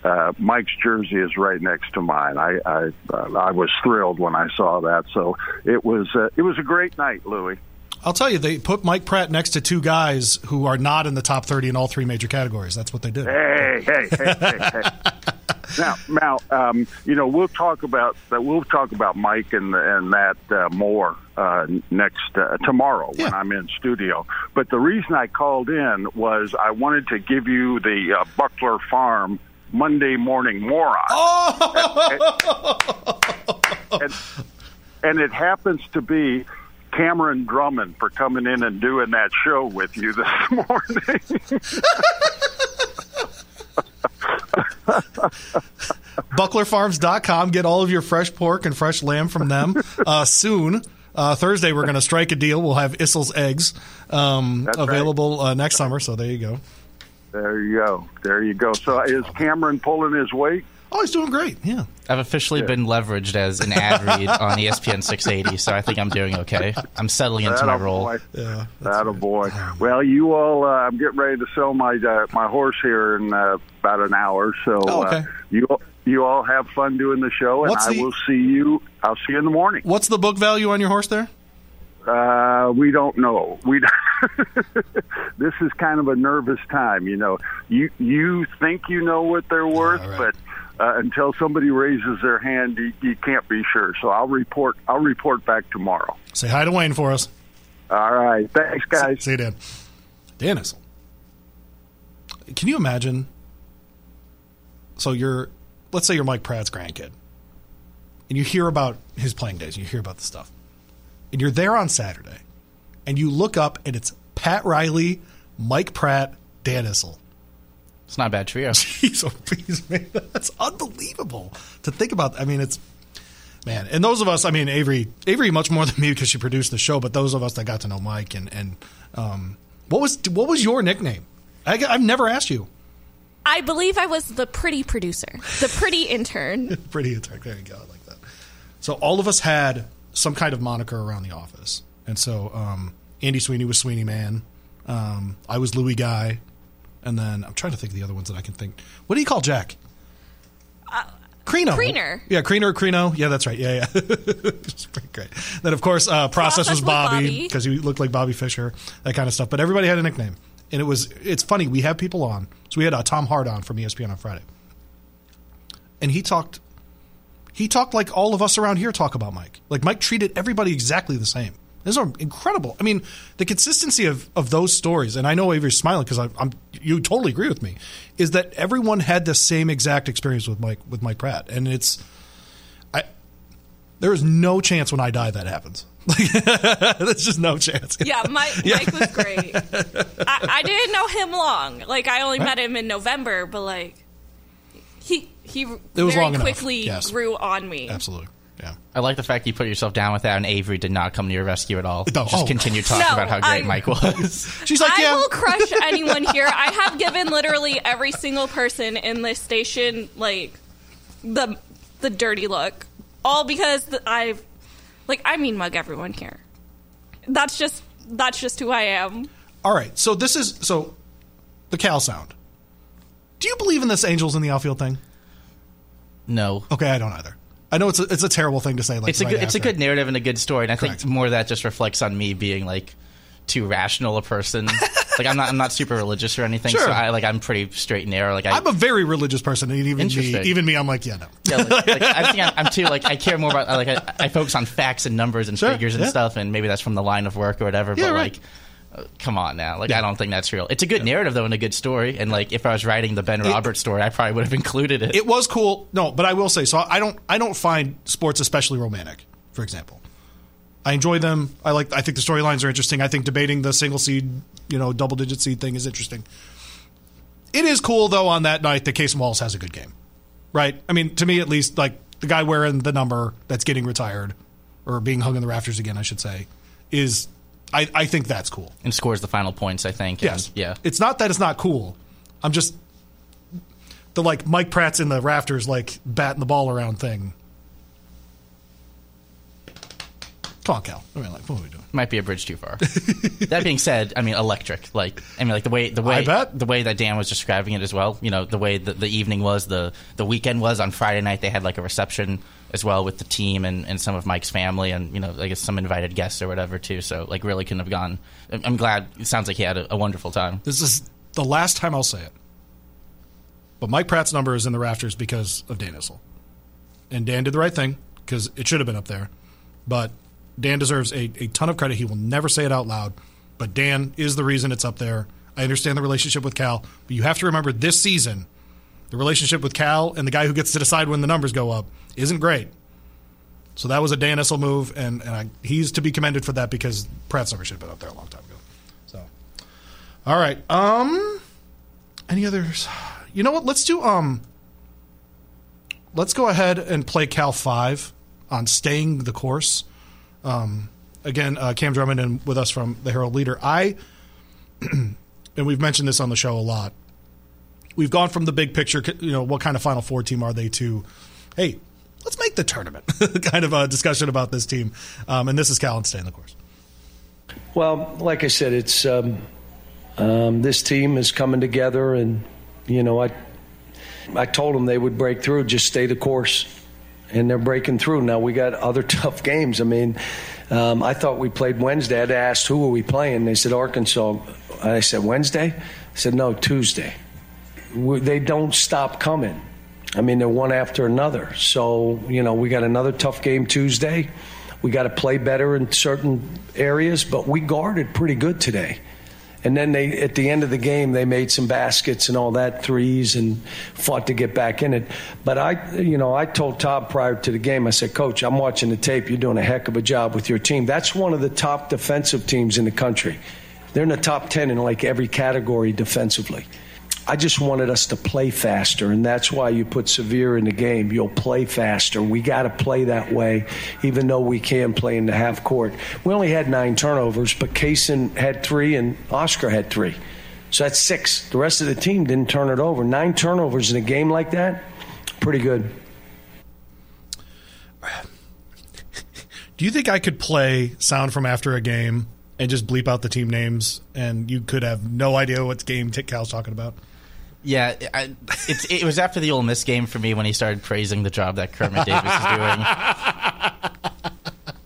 Uh, Mike's jersey is right next to mine. I I, uh, I was thrilled when I saw that. So it was uh, it was a great night, Louis. I'll tell you, they put Mike Pratt next to two guys who are not in the top 30 in all three major categories. That's what they did. Hey, hey, hey, hey, hey. Now, now, um, you know, we'll talk about that. We'll talk about Mike and and that uh, more uh, next uh, tomorrow yeah. when I'm in studio. But the reason I called in was I wanted to give you the uh, Buckler Farm Monday Morning Moron. Oh! And, and, and it happens to be Cameron Drummond for coming in and doing that show with you this morning. BucklerFarms.com. Get all of your fresh pork and fresh lamb from them uh, soon. Uh, Thursday, we're going to strike a deal. We'll have Issel's eggs um, available right. uh, next summer. So there you go. There you go. There you go. So is Cameron pulling his weight? Oh, he's doing great. Yeah. I've officially yeah. been leveraged as an ad read on ESPN 680, so I think I'm doing okay. I'm settling into that my role. Boy. Yeah, that a boy. Well, you all, uh, I'm getting ready to sell my uh, my horse here in uh, about an hour, so oh, okay. Uh, you you all have fun doing the show, and What's I the, will see you. I'll see you in the morning. What's the book value on your horse there? Uh, we don't know. We this is kind of a nervous time. You know, you you think you know what they're worth, right. but uh, until somebody raises their hand, you, you, can't be sure. So I'll report. I'll report back tomorrow. Say hi to Wayne for us. All right. Thanks, guys. See, see you, Dan. Dennis, can you imagine? So you're, let's say you're Mike Pratt's grandkid, and you hear about his playing days. And you hear about the stuff, and you're there on Saturday, and you look up, and it's Pat Riley, Mike Pratt, Dan Issel. It's not a bad trio. Jeez, oh, man, that's unbelievable to think about. I mean, it's man, and those of us. I mean, Avery, Avery, much more than me because she produced the show. But those of us that got to know Mike and and um, what was what was your nickname? I, have never asked you. I believe I was the pretty producer, the pretty intern. pretty intern. There you go. I like that. So all of us had some kind of moniker around the office, and so um, Andy Sweeney was Sweeney Man. Um, I was Louis Guy. And then I'm trying to think of the other ones that I can think. What do you call Jack? Uh, Crino. Creener. Yeah, Creener or Crino. Yeah, that's right. Yeah, yeah. pretty great. Then, of course, uh, process, process, was Bobby because he looked like Bobby Fischer, that kind of stuff. But everybody had a nickname. And it was, it's funny, we have people on. So we had uh, Tom Hart on from ESPN on Friday. And he talked, he talked like all of us around here talk about Mike. Like Mike treated everybody exactly the same. Those are incredible. I mean, the consistency of, of those stories, and I know Avery's smiling because I'm you totally agree with me, is that everyone had the same exact experience with Mike with Mike Pratt, and it's I there is no chance when I die that happens. There's just no chance. Yeah, Mike, yeah. Mike was great. I, I, didn't know him long. Like I only met him in November, but like he he It was very quickly yes. grew on me. Absolutely. Yeah. I like the fact you put yourself down with that, and Avery did not come to your rescue at all. No, Just oh. continue talking No, about how great I- Mike was. She's like, I yeah. will crush anyone here. I have given literally every single person in this station like the the dirty look, all because I've like I mean mug everyone here. That's just that's just who I am. All right. So this is so the cow sound. Do you believe in this angels in the outfield thing? no. Okay, I don't either. I know it's a, it's a terrible thing to say. Like It's a right good, it's a good narrative and a good story, and I Correct. think more of that just reflects on me being like too rational a person. like I'm not I'm not super religious or anything, Sure. so I like I'm pretty straight and narrow. Like I, I'm a very religious person, and even me, even me, I'm like, yeah, no. yeah, like, like, I think I'm, I'm too like I care more about like I, I focus on facts and numbers and Sure, figures and yeah. stuff, and maybe that's from the line of work or whatever. Yeah, but right. like, come on now, like I don't think that's real. It's a good narrative though and a good story, and like if I was writing the Ben Roberts story, I probably would have included it. It was cool. No, but I will say so. I don't. I don't find sports especially romantic. For example, I enjoy them. I like. I think the storylines are interesting. I think debating the single seed, you know, double digit seed thing is interesting. It is cool though. On that night, that Cason Wallace has a good game, right? I mean, to me at least, like the guy wearing the number that's getting retired or being hung in the rafters again, I should say, is. I, I think that's cool. and scores the final points. I think. and, yeah. It's not that it's not cool. I'm just the like Mike Pratt's in the rafters, like batting the ball around thing. Come on, Cal. I mean, like, what are we doing? might be a bridge too far. that being said, I mean electric. Like I mean, like the way the way I bet. the way that Dan was describing it as well. You know, the way the, the evening was, the the weekend was on Friday night. They had like a reception as well with the team and, and some of Mike's family and you know I guess some invited guests or whatever too. So like really couldn't have gone. I'm glad. It sounds like he had a, a wonderful time. This is the last time I'll say it. But Mike Pratt's number is in the rafters because of Dan Issel. And Dan did the right thing because it should have been up there. But Dan deserves a, a ton of credit. He will never say it out loud. But Dan is the reason it's up there. I understand the relationship with Cal, but you have to remember this season, the relationship with Cal and the guy who gets to decide when the numbers go up isn't great. So that was a Dan Issel move, and, and I, he's to be commended for that because Pratt's never should have been up there a long time ago. So, all right. Um, any others? You know what? Let's do um. Let's go ahead and play Cal five on staying the course. Um, again, uh, Cam Drummond and with us from the Herald Leader. I and we've mentioned this on the show a lot. We've gone from the big picture, you know, what kind of Final Four team are they to, hey, let's make the tournament kind of a discussion about this team. Um, and this is Cal and staying the course. Well, like I said, it's um, um, this team is coming together, and you know, I I told them they would break through. Just stay the course, and they're breaking through. Now we got other tough games. I mean, um, I thought we played Wednesday. I'd asked who are we playing. They said Arkansas. I said Wednesday. I said no, Tuesday. We, they don't stop coming. I mean, they're one after another. So you know, we got another tough game Tuesday. We got to play better in certain areas, but we guarded pretty good today. And then they, at the end of the game, they made some baskets and all that threes and fought to get back in it. But I, you know, I told Todd prior to the game, I said, Coach, I'm watching the tape. You're doing a heck of a job with your team. That's one of the top defensive teams in the country. They're in the top 10 in like every category defensively. I just wanted us to play faster, and that's why you put Sahvir in the game. You'll play faster. We got to play that way, even though we can play in the half court. We only had nine turnovers, but Cason had three and Oscar had three. So that's six. The rest of the team didn't turn it over. Nine turnovers in a game like that, pretty good. Do you think I could play sound from after a game and just bleep out the team names, and you could have no idea what game Tick Cal's talking about? Yeah, I, it's, it was after the Ole Miss game for me when he started praising the job that Kermit Davis is doing.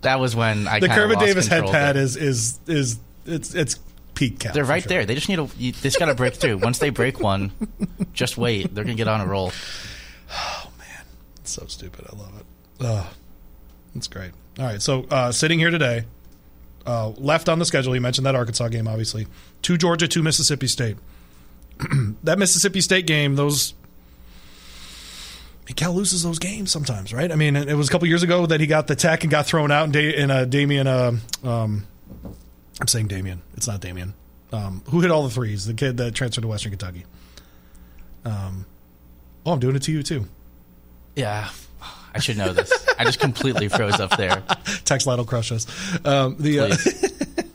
That was when I The Kermit lost Davis head pad is is is it's it's peak Cal. They're right sure. there. They just need to. You, they just got to break through. Once they break one, just wait. They're gonna get on a roll. Oh man, it's so stupid. I love it. Oh, that's great. All right, so uh, sitting here today, uh, left on the schedule. You mentioned that Arkansas game, obviously. Two Georgia, two Mississippi State. that Mississippi State game, those. I mean, Cal loses those games sometimes, right? I mean, it, was a couple years ago that he got the tech and got thrown out, and da- in uh, Damian. Uh, um, I'm saying Damian. It's not Damian. Um, who hit all the threes? The kid that transferred to Western Kentucky. Um, oh, I'm doing it to you too. Yeah, I should know this. I just completely froze up there. Tex Lytle crush us. Um, the uh,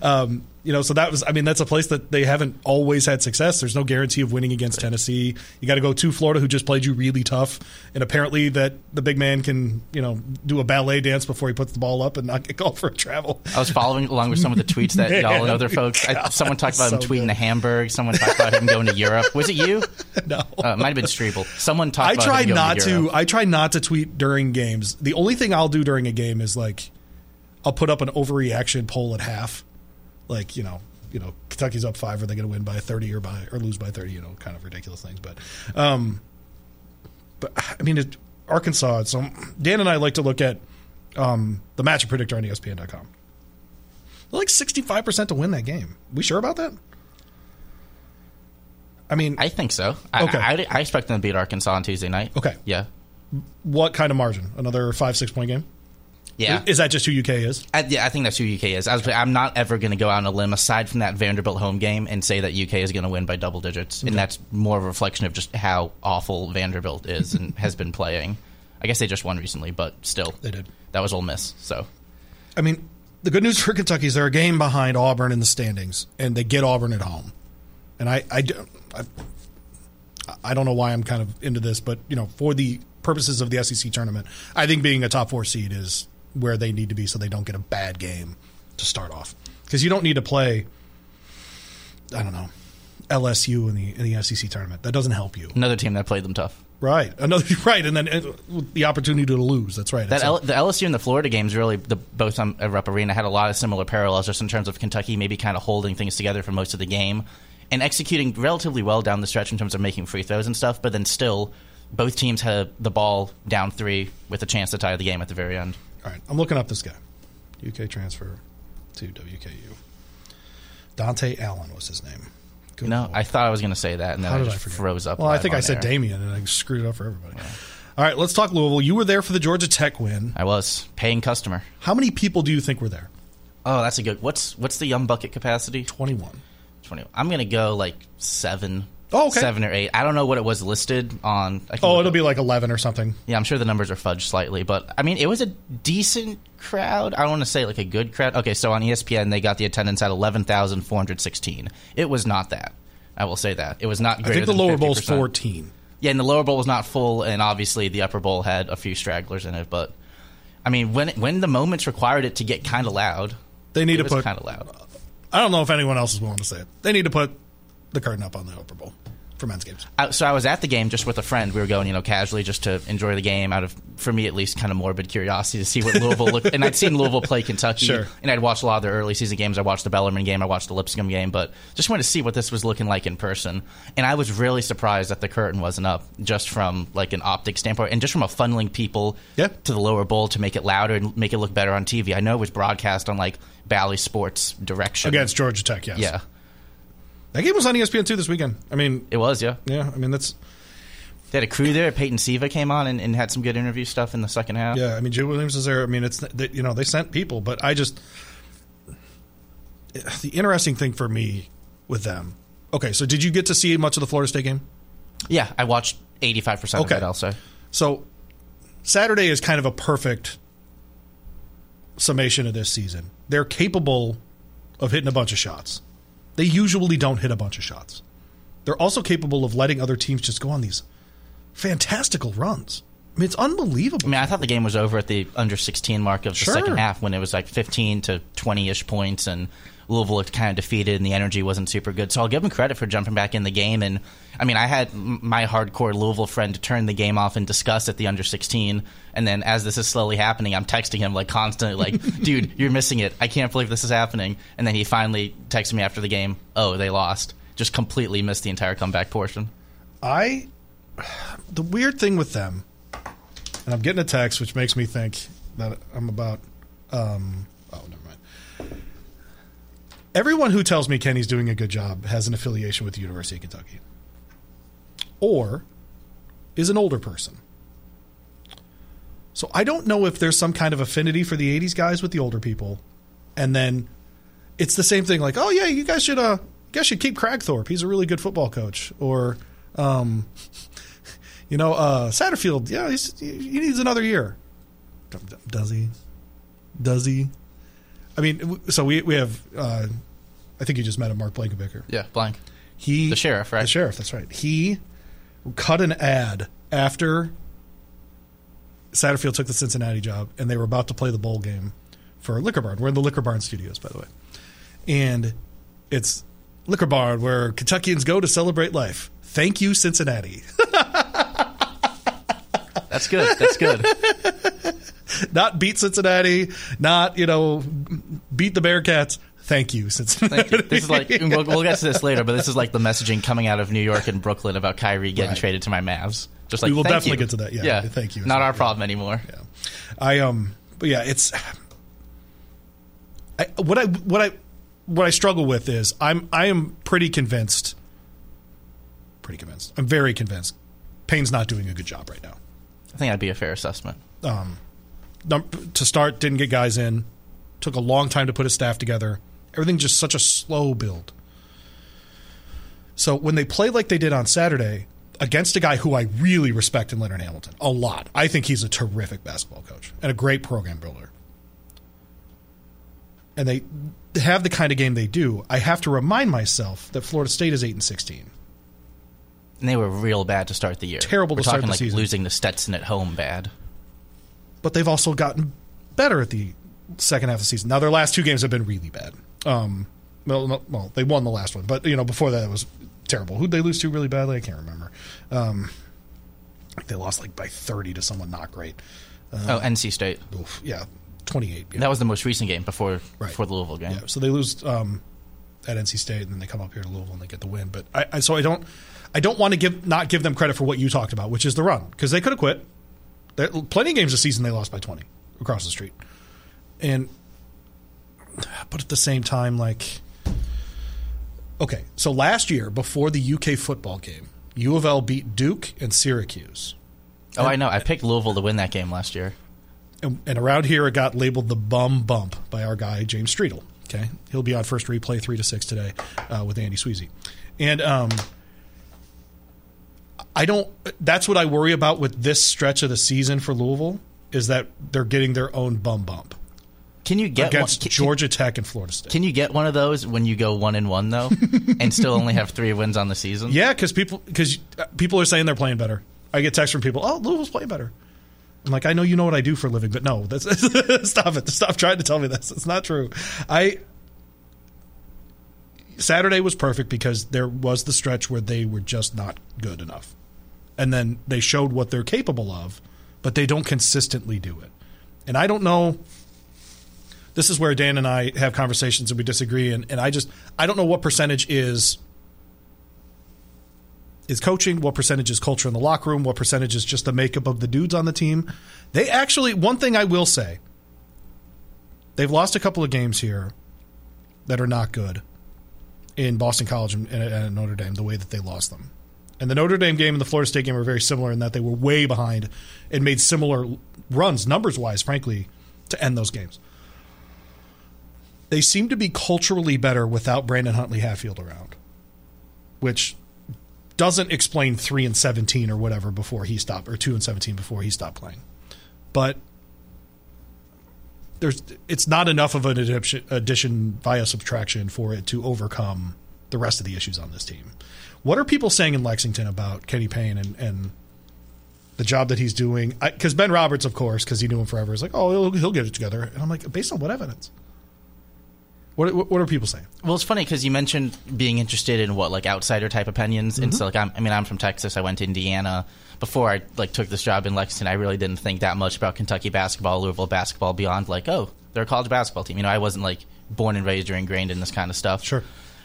um, you know, so that was. I mean, that's a place that they haven't always had success. There's no guarantee of winning against Tennessee. You got to go to Florida, who just played you really tough, and apparently that the big man can, you know, do a ballet dance before he puts the ball up and not get called for a travel. I was following along with some of the tweets that Man, y'all and other folks. I, someone talked about him tweeting good. to Hamburg. Someone talked about him going to Europe. Was it you? No. Uh, it might have been Strebel. Someone talked I about try not to. to. I try not to tweet during games. The only thing I'll do during a game is like, I'll put up an overreaction poll at half, like you know, you know, Kentucky's up five. Are they going to win by thirty or by or lose by thirty? You know, kind of ridiculous things. But, um, but I mean, it, Arkansas. So Dan and I like to look at um, the matchup predictor on ESPN.com. They're like sixty five percent to win that game. We sure about that? I mean, I think so. I, Okay. I, I expect them to beat Arkansas on Tuesday night. Okay. Yeah. what kind of margin? Another five six point game? Yeah. Is that just who UK is? I, yeah, I think that's who UK is. I was, I'm not ever going to go out on a limb aside from that Vanderbilt home game and say that UK is going to win by double digits, and that's more of a reflection of just how awful Vanderbilt is and has been playing. I guess they just won recently, but still, They did. That was Ole Miss, so I mean, the good news for Kentucky is they're a game behind Auburn in the standings, and they get Auburn at home. And I, I, I, I don't know why I'm kind of into this, but you know, for the purposes of the SEC tournament, I think being a top four seed is where they need to be, so they don't get a bad game to start off. Because you don't need to play, I don't know, LSU in the in the SEC tournament. That doesn't help you, another team that played them tough. right? Another right, and then the opportunity to lose. That's right. That a- L- the LSU and the Florida games really, the, both on uh, Rupp Arena had a lot of similar parallels, just in terms of Kentucky maybe kind of holding things together for most of the game and executing relatively well down the stretch in terms of making free throws and stuff. But then still, both teams had the ball down three with a chance to tie the game at the very end. All right, I'm looking up this guy. UK transfer to WKU. Dontaie Allen was his name. Good No, Lord. I thought I was going to say that, and then How I just I froze up. Well, I think I said air. Damien, and I screwed it up for everybody. All right, let's talk Louisville. You were there for the Georgia Tech win. I was paying customer. How many people do you think were there? Oh, that's a good. What's what's the yum bucket capacity? 21. Twenty. I'm going to go like seven. Oh, okay. Seven or eight. I don't know what it was listed on. I Oh, it'll up. be like 11 or something. Yeah, I'm sure the numbers are fudged slightly, but I mean, it was a decent crowd. I don't want to say like a good crowd. Okay, so on ESPN, they got the attendance at 11,416. It was not that. I will say that. It was not I think the lower bowl's 50%. 14. Yeah, and the lower bowl was not full, and obviously the upper bowl had a few stragglers in it, but I mean, when when the moments required it to get kind of loud, They need it to was put. kind of loud. I don't know if anyone else is willing to say it. They need to put the curtain up on the Upper Bowl for men's games. I, so I was at the game just with a friend. We were going, you know, casually just to enjoy the game out of, for me at least, kind of morbid curiosity to see what Louisville looked. And I'd seen Louisville play Kentucky, Sure. and I'd watched a lot of their early season games. I watched the Bellarmine game, I watched the Lipscomb game, but just wanted to see what this was looking like in person. And I was really surprised that the curtain wasn't up, just from like an optic standpoint, and just from a funneling people to the lower bowl to make it louder and make it look better on TV. I know it was broadcast on like Bally Sports direction Against Georgia Tech, yes. Yeah, That game was on ESPN two this weekend. I mean, it was. Yeah, yeah, I mean, that's. they had a crew there. Peyton Siva came on and, and had some good interview stuff in the second half. Yeah, I mean, Joe Williams is there. I mean, it's they, you know they sent people, but I just the interesting thing for me with them. Okay, so did you get to see much of the Florida State game? Yeah, I watched 85% of it, I'll say. So Saturday is kind of a perfect summation of this season. They're capable of hitting a bunch of shots. They usually don't hit a bunch of shots. They're also capable of letting other teams just go on these fantastical runs. I mean, it's unbelievable. I mean, I thought the game was over at the under 16 mark of the Sure. second half when it was like 15 to 20 ish points and Louisville looked kind of defeated and the energy wasn't super good. So I'll give them credit for jumping back in the game. And I mean, I had my hardcore Louisville friend turn the game off in disgust at the under 16. And then as this is slowly happening, I'm texting him like constantly, like, dude, you're missing it. I can't believe this is happening. And then he finally texted me after the game, oh, they lost. Just completely missed the entire comeback portion. I the weird thing with them, and I'm getting a text which makes me think that I'm about. Um, oh, never mind. Everyone who tells me Kenny's doing a good job has an affiliation with the University of Kentucky, or is an older person. So I don't know if there's some kind of affinity for the '80s guys with the older people, and then it's the same thing. Like, oh yeah, you guys should uh, you guys should keep Kragthorpe. He's a really good football coach. Or, um, You know, uh, Satterfield, yeah, he needs another year. Does he? Does he? I mean, so we we have. Uh, I think you just met him, Mark Blankenbaker. Yeah, blank. He The sheriff, right? The sheriff. That's right. He cut an ad after Satterfield took the Cincinnati job, and they were about to play the bowl game for Liquor Barn. We're in the Liquor Barn studios, by the way, and it's Liquor Barn where Kentuckians go to celebrate life. Thank you, Cincinnati. That's good. That's good. not beat Cincinnati, not you know beat the Bearcats. Thank you, Cincinnati. Thank you. This is like we'll, we'll get to this later, but this is like the messaging coming out of New York and Brooklyn about Kyrie getting Right. traded to my Mavs. Just like We will definitely you. get to that, yeah. yeah. Thank you. Not our problem anymore. I um, but yeah, it's I, what I what I what I struggle with is I'm I am pretty convinced, pretty convinced. I'm very convinced. Payne's not doing a good job right now. I think that'd be a fair assessment. Num- to start, didn't get guys in. Took a long time to put his staff together. Everything just such a slow build. So when they play like they did on Saturday against a guy who I really respect in Leonard Hamilton a lot, I think he's a terrific basketball coach and a great program builder. And they have the kind of game they do. I have to remind myself that Florida State is eight and sixteen. And they were real bad to start the year. Terrible We're to start talking the like season. losing to Stetson at home bad. But they've also gotten better at the second half of the season. Now their last two games have been really bad. Um, well, no, well, they won the last one, but you know before that it was terrible. Who'd they lose to really badly? I can't remember. Um, they lost like by thirty to someone not great. oh, NC State. Oof, yeah, twenty eight. Yeah. That was the most recent game before Right. before the Louisville game. Yeah, so they lose um, at NC State, and then they come up here to Louisville and they get the win. But I, I so I don't, I don't want to give not give them credit for what you talked about, which is the run, because they could have quit. There, plenty of games this season they lost by twenty across the street, and but at the same time, like, okay, so last year before the UK football game, U of L beat Duke and Syracuse. Oh, I know. I picked Louisville to win that game last year. and, and around here it got labeled the bum bump by our guy James Streetel. Okay, he'll be on first replay three to six today uh, with Andy Sweezy, and um, I don't. That's what I worry about with this stretch of the season for Louisville is that they're getting their own bum bump Can you get against one, can, Georgia Tech and Florida State. Can you get one of those when you go one and one though, and still only have three wins on the season? yeah, because people because people are saying they're playing better. I get texts from people. Oh, Louisville's playing better. I'm like, I know you know what I do for a living, but no, that's stop it. Stop trying to tell me this. It's not true. I Saturday was perfect because there was the stretch where they were just not good enough. And then they showed what they're capable of, but they don't consistently do it. And I don't know this is where Dan and I have conversations and we disagree and, and I just I don't know what percentage is is coaching, what percentage is culture in the locker room, what percentage is just the makeup of the dudes on the team. They actually, one thing I will say, they've lost a couple of games here that are not good in Boston College and, and, and Notre Dame, the way that they lost them. And the Notre Dame game and the Florida State game were very similar in that they were way behind and made similar runs, numbers wise, frankly, to end those games. They seem to be culturally better without Brandon Huntley Hatfield around, which doesn't explain three and seventeen or whatever before he stopped, or two and seventeen before he stopped playing. But there's it's not enough of an addition, addition via subtraction for it to overcome the rest of the issues on this team. What are people saying in Lexington about Kenny Payne and, and the job that he's doing? Because Ben Roberts, of course, because he knew him forever, is like, oh, he'll, he'll get it together. And I'm like, based on what evidence? What, what, are people saying? Well, it's funny because you mentioned being interested in what like outsider type opinions, and Mm-hmm. so like I'm, I mean I'm from Texas. I went to Indiana before I like took this job in Lexington. I really didn't think that much about Kentucky basketball, Louisville basketball beyond like oh they're a college basketball team. You know I wasn't like born and raised or ingrained in this kind of stuff. Sure.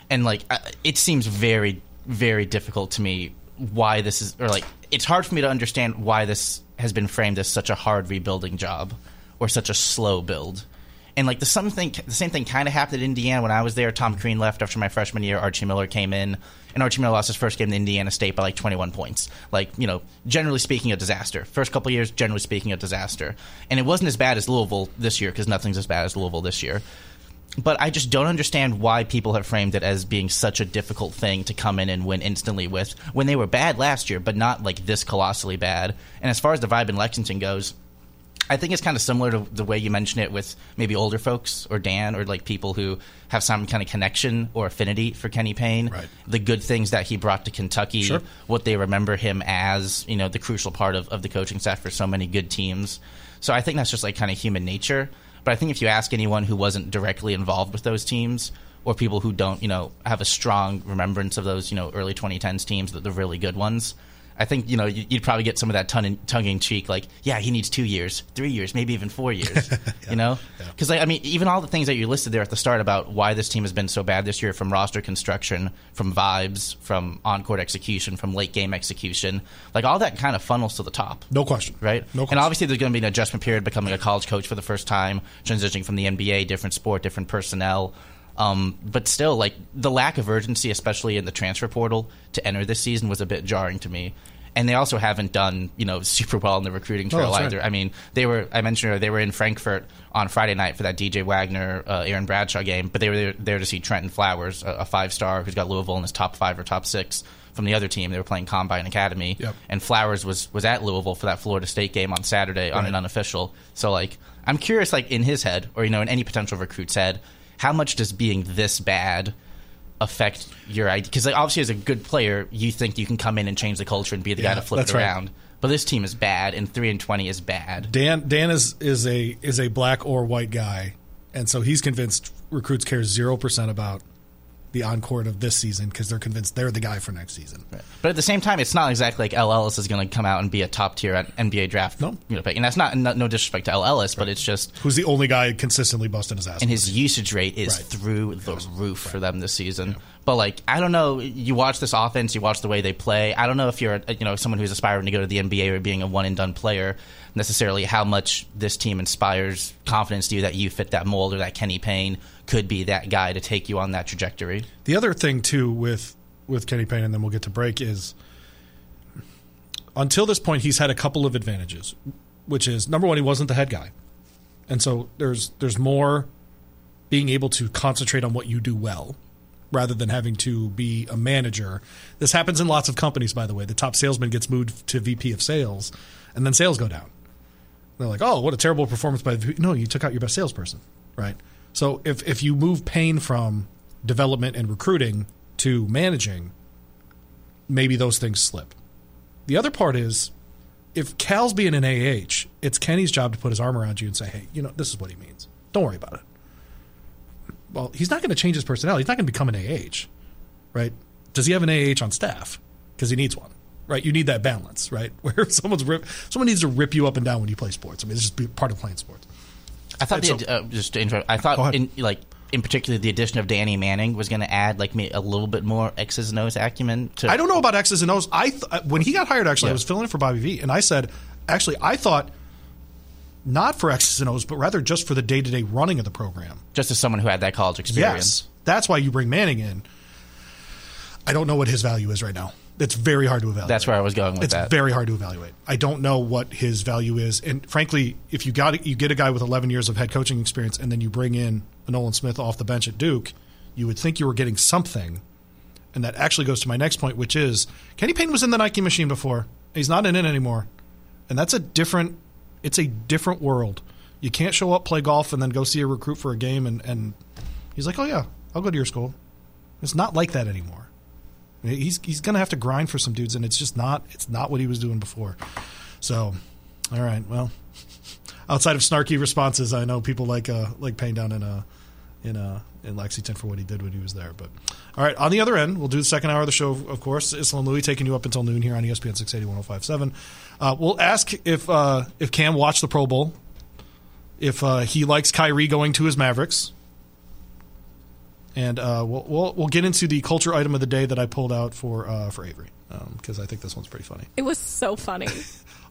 and like I- it seems very very difficult to me why this is or like it's hard for me to understand why this has been framed as such a hard rebuilding job or such a slow build. And like the something the same thing kind of happened in Indiana. When I was there Tom Crean left after my freshman year. Archie Miller came in. And Archie Miller lost his first game to Indiana State by like 21 points. Like you know generally speaking a disaster. First couple years generally speaking a disaster. And it wasn't as bad as Louisville this year because nothing's as bad as Louisville this year but I just don't understand why people have framed it as being such a difficult thing to come in and win instantly with when they were bad last year, but not like this colossally bad. And as far as the vibe in Lexington goes, I think it's kind of similar to the way you mention it with maybe older folks or Dan or like people who have some kind of connection or affinity for Kenny Payne. Right. The good things that he brought to Kentucky, Sure. what they remember him as, you know, the crucial part of, of the coaching staff for so many good teams. So I think that's just like kind of human nature. But I think if you ask anyone who wasn't directly involved with those teams or people who don't, you know, have a strong remembrance of those, you know, early 2010s teams, the, the really good ones, I think you know you- you'd probably get some of that tongue in cheek, like, yeah, he needs two years, three years, maybe even four years. You know, because like, I mean, even all the things that you listed there at the start about why this team has been so bad this year, from roster construction, from vibes, from on court execution, from late game execution, like all that kind of funnels to the top. No question. Right, No and obviously there's going to be an adjustment period, becoming a college coach for the first time, transitioning from the NBA, different sport, different personnel. Um, but still, like the lack of urgency, especially in the transfer portal, to enter this season was a bit jarring to me. And they also haven't done, you know, super well in the recruiting trail Oh, that's right. either. I mean, they were. I mentioned earlier, they were in Frankfurt on Friday night for that DJ Wagner, uh, Aaron Bradshaw game, but they were there, to see Trenton Flowers, a, a five star who's got Louisville in his top five or top six from the other team. They were playing Combine Academy, Yep. and Flowers was was at Louisville for that Florida State game on Saturday on an unofficial. So like, I'm curious, like in his head, or you know, in any potential recruit's head, how much does being this bad affect your idea? Because like, obviously, as a good player, you think you can come in and change the culture and be the guy to flip it right. around. But this team is bad, and three and twenty is bad. Dan Dan is is a is a black or white guy, and so he's convinced recruits care zero percent about the encore of this season because they're convinced they're the guy for next season. But at the same time, it's not exactly like El Ellis is going to come out and be a top tier NBA draft. No. you know, pick. and that's not no, no disrespect to El Ellis, but it's just Who's the only guy consistently busting his ass? and his usage rate is Right. through the roof for them this season. But like, I don't know. You watch this offense, you watch the way they play. I don't know if you're, you know, someone who's aspiring to go to the NBA or being a one and done player, necessarily how much this team inspires confidence to you that you fit that mold or that Kenny Payne could be that guy to take you on that trajectory. The other thing too with with Kenny Payne, and then we'll get to break is until this point he's had a couple of advantages, which is number one he wasn't the head guy, and so there's there's more being able to concentrate on what you do well rather than having to be a manager. This happens in lots of companies, by the way. The top salesman gets moved to VP of sales, and then sales go down. They're like, "Oh, what a terrible performance by the VP." No, you took out your best salesperson, right? So if if you move Payne from development and recruiting to managing, maybe those things slip. The other part is if Cal's being an AH, it's Kenny's job to put his arm around you and say, "Hey, you know, this is what he means. Don't worry about it." Well, he's not going to change his personality. He's not going to become an AH, right? Does he have an AH on staff? Because he needs one, right? You need that balance, right? Where someone's rip, someone needs to rip you up and down when you play sports. I mean, it's just part of playing sports. I thought the, so- uh, just to interrupt, I thought in like in particular the addition of Danny Manning was going to add like me a little bit more X's and O's acumen. To I don't know about X's and O's. I th- uh, when he got hired, actually, I was filling in for Bobby V, and I said, actually, I thought not for X's and O's, but rather just for the day to day running of the program. just as someone who had that college experience. Yes, that's why you bring Manning in. I don't know what his value is right now. It's very hard to evaluate. That's where I was going with it's that. It's very hard to evaluate. I don't know what his value is, and frankly, if you got you get a guy with 11 years of head coaching experience, and then you bring in a Nolan Smith off the bench at Duke, you would think you were getting something. And that actually goes to my next point, which is Kenny Payne was in the Nike machine before. He's not in it anymore, and that's a different. It's a different world. You can't show up, play golf, and then go see a recruit for a game, and, and he's like, "Oh yeah, I'll go to your school." It's not like that anymore. He's he's gonna have to grind for some dudes, and it's just not it's not what he was doing before. So, all right, well, outside of snarky responses, I know people like uh like Payne down in uh in uh in Lexington for what he did when he was there. But all right, on the other end, we'll do the second hour of the show. Of course, Islam Louis taking you up until noon here on ESPN 680 1057. Uh, we'll ask if uh, if Cam watched the Pro Bowl, if uh, he likes Kyrie going to his Mavericks. And uh, we'll, we'll we'll get into the culture item of the day that I pulled out for uh, for Avery because I think this one's pretty funny. It was so funny.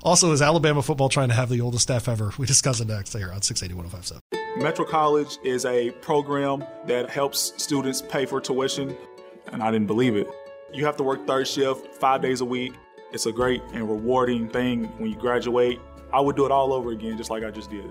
Also, is Alabama football trying to have the oldest staff ever? We discuss it next here on 680 1057. Metro College is a program that helps students pay for tuition, and I didn't believe it. You have to work third shift five days a week. It's a great and rewarding thing when you graduate. I would do it all over again, just like I just did.